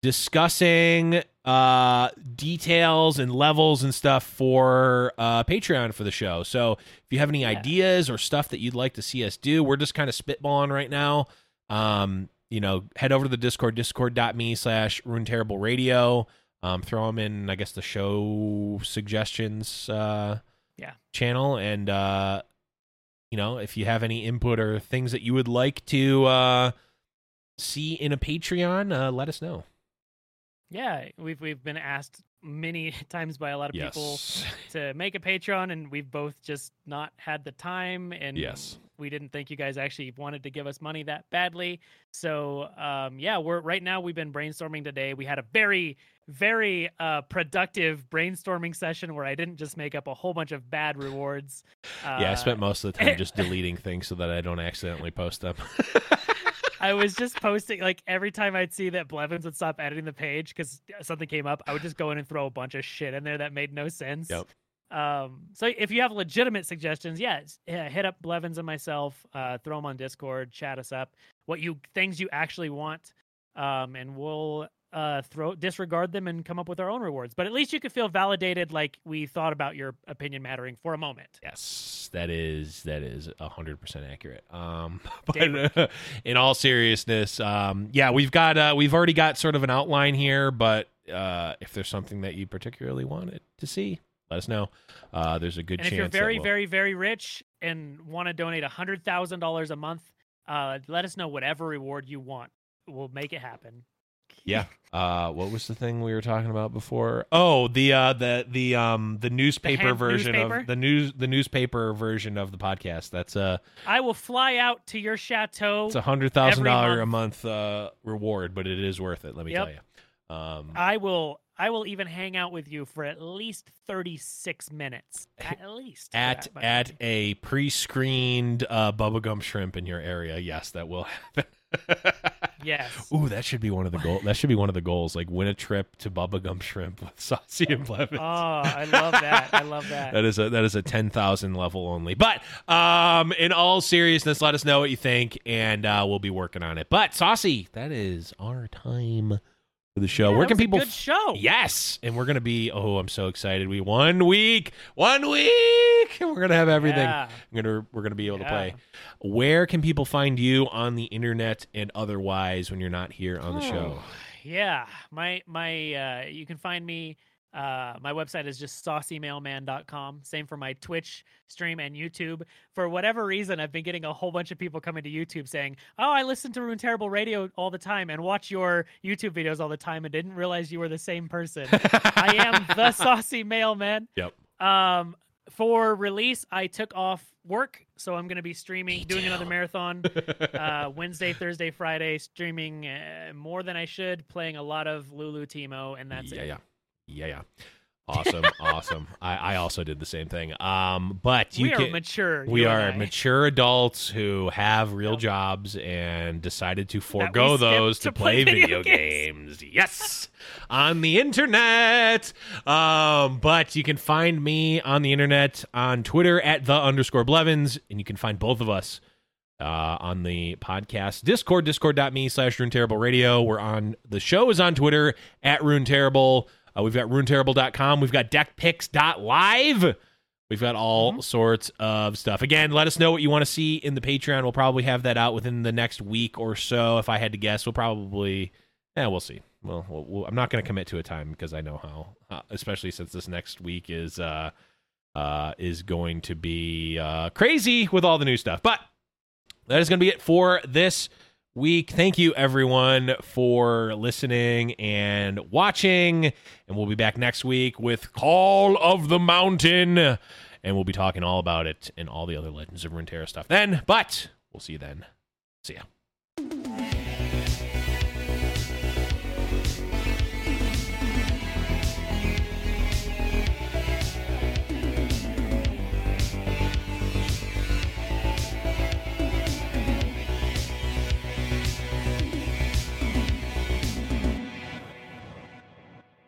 Speaker 1: discussing uh, details and levels and stuff for uh, Patreon for the show. So if you have any
Speaker 2: Yeah.
Speaker 1: ideas or stuff that you'd like to see us do, we're just kind of spitballing right now. Um, you know, head over to the Discord, discord.me slash Rune Terrible Radio. Um, throw them in, I guess, the show suggestions. Uh,
Speaker 2: Yeah.
Speaker 1: channel and uh you know if you have any input or things that you would like to uh see in a patreon uh let us know
Speaker 2: Yeah, we've we've been asked many times by a lot of people to make a Patreon, and we've both just not had the time, and
Speaker 1: Yes.
Speaker 2: We didn't think you guys actually wanted to give us money that badly. So, um, yeah, we're right now we've been brainstorming today. We had a very very uh, productive brainstorming session where I didn't just make up a whole bunch of bad rewards. Uh,
Speaker 1: yeah i spent most of the time just deleting things so that i don't accidentally post them
Speaker 2: I was just posting like every time I'd see that Blevins would stop editing the page because something came up, I would just go in and throw a bunch of shit in there that made no sense.
Speaker 1: Yep.
Speaker 2: Um, so if you have legitimate suggestions, yeah, hit up Blevins and myself, uh, throw them on Discord, chat us up. What you things you actually want, um, and we'll uh throw disregard them and come up with our own rewards. But at least you could feel validated, like we thought about your opinion mattering for a moment.
Speaker 1: yes that is that is 100% accurate um but uh, in all seriousness um yeah we've got uh we've already got sort of an outline here but uh if there's something that you particularly wanted to see let us know uh there's a good
Speaker 2: And
Speaker 1: chance
Speaker 2: if you're very,
Speaker 1: we'll-
Speaker 2: very, very rich and want to donate hundred thousand dollars a month, uh, let us know whatever reward you want. We'll make it happen.
Speaker 1: Yeah. Uh, what was the thing we were talking about before? Oh, the uh, the the um the newspaper
Speaker 2: hand-
Speaker 1: version
Speaker 2: newspaper?
Speaker 1: of the news the newspaper version of the podcast. That's a
Speaker 2: I will fly out to your chateau.
Speaker 1: it's a hundred thousand dollar a month uh reward, but it is worth it. Let me
Speaker 2: Yep.
Speaker 1: tell you. Um,
Speaker 2: I will. I will even hang out with you for at least thirty six minutes. At least
Speaker 1: at at a pre-screened uh, Bubba Gump Shrimp in your area, yes, that will happen.
Speaker 2: yes.
Speaker 1: Ooh, that should be one of the goal. That should be one of the goals. Like win a trip to Bubba Gump Shrimp with Saucy and Blevins.
Speaker 2: Oh, I love that. I love that.
Speaker 1: that is a that is a ten thousand level only. But um, in all seriousness, let us know what you think, and uh, we'll be working on it. But Saucy, that is our time for the show.
Speaker 2: Yeah,
Speaker 1: Where can people?
Speaker 2: Good show.
Speaker 1: Yes, and we're gonna be. Oh, I'm so excited. We one week, one week, and we're gonna have everything.
Speaker 2: Yeah.
Speaker 1: I'm gonna we're gonna be able to play. Where can people find you on the internet and otherwise when you're not here on the show?
Speaker 2: Yeah, my my uh you can find me uh my website is just saucymailman.com. Same for my Twitch stream and YouTube. For whatever reason, I've been getting a whole bunch of people coming to YouTube saying, "Oh, I listen to Rune Terrible Radio all the time and watch your YouTube videos all the time and didn't realize you were the same person." I am the saucy mailman.
Speaker 1: Yep.
Speaker 2: Um for release, I took off work, so I'm going to be streaming,
Speaker 1: Me
Speaker 2: doing another marathon uh, Wednesday, Thursday, Friday, streaming uh, more than I should, playing a lot of Lulu Teemo, and that's
Speaker 1: yeah,
Speaker 2: it.
Speaker 1: yeah, yeah, yeah. Yeah. Awesome, awesome. I, I also did the same thing. Um, but you
Speaker 2: we
Speaker 1: can,
Speaker 2: are mature.
Speaker 1: we are mature adults who have real
Speaker 2: Yep.
Speaker 1: jobs and decided to forego those to,
Speaker 2: to
Speaker 1: play,
Speaker 2: play
Speaker 1: video
Speaker 2: video
Speaker 1: games. Yes, on the internet. Um, but you can find me on the internet on Twitter at the underscore Blevins, and you can find both of us uh, on the podcast Discord, discord.me slash Rune Terrible Radio. We're on the show is on Twitter at Rune Terrible. Uh, we've got runeterrible.com. We've got deckpicks.live. We've got all sorts of stuff. Again, let us know what you want to see in the Patreon. We'll probably have that out within the next week or so. If I had to guess, we'll probably, yeah, we'll see. Well, we'll, we'll- I'm not going to commit to a time because I know how, uh, especially since this next week is uh, uh, is going to be uh, crazy with all the new stuff. But that is going to be it for this week. Thank you, everyone, for listening and watching. And we'll be back next week with Call of the Mountain. And we'll be talking all about it and all the other Legends of Runeterra stuff then. But we'll see you then. See ya.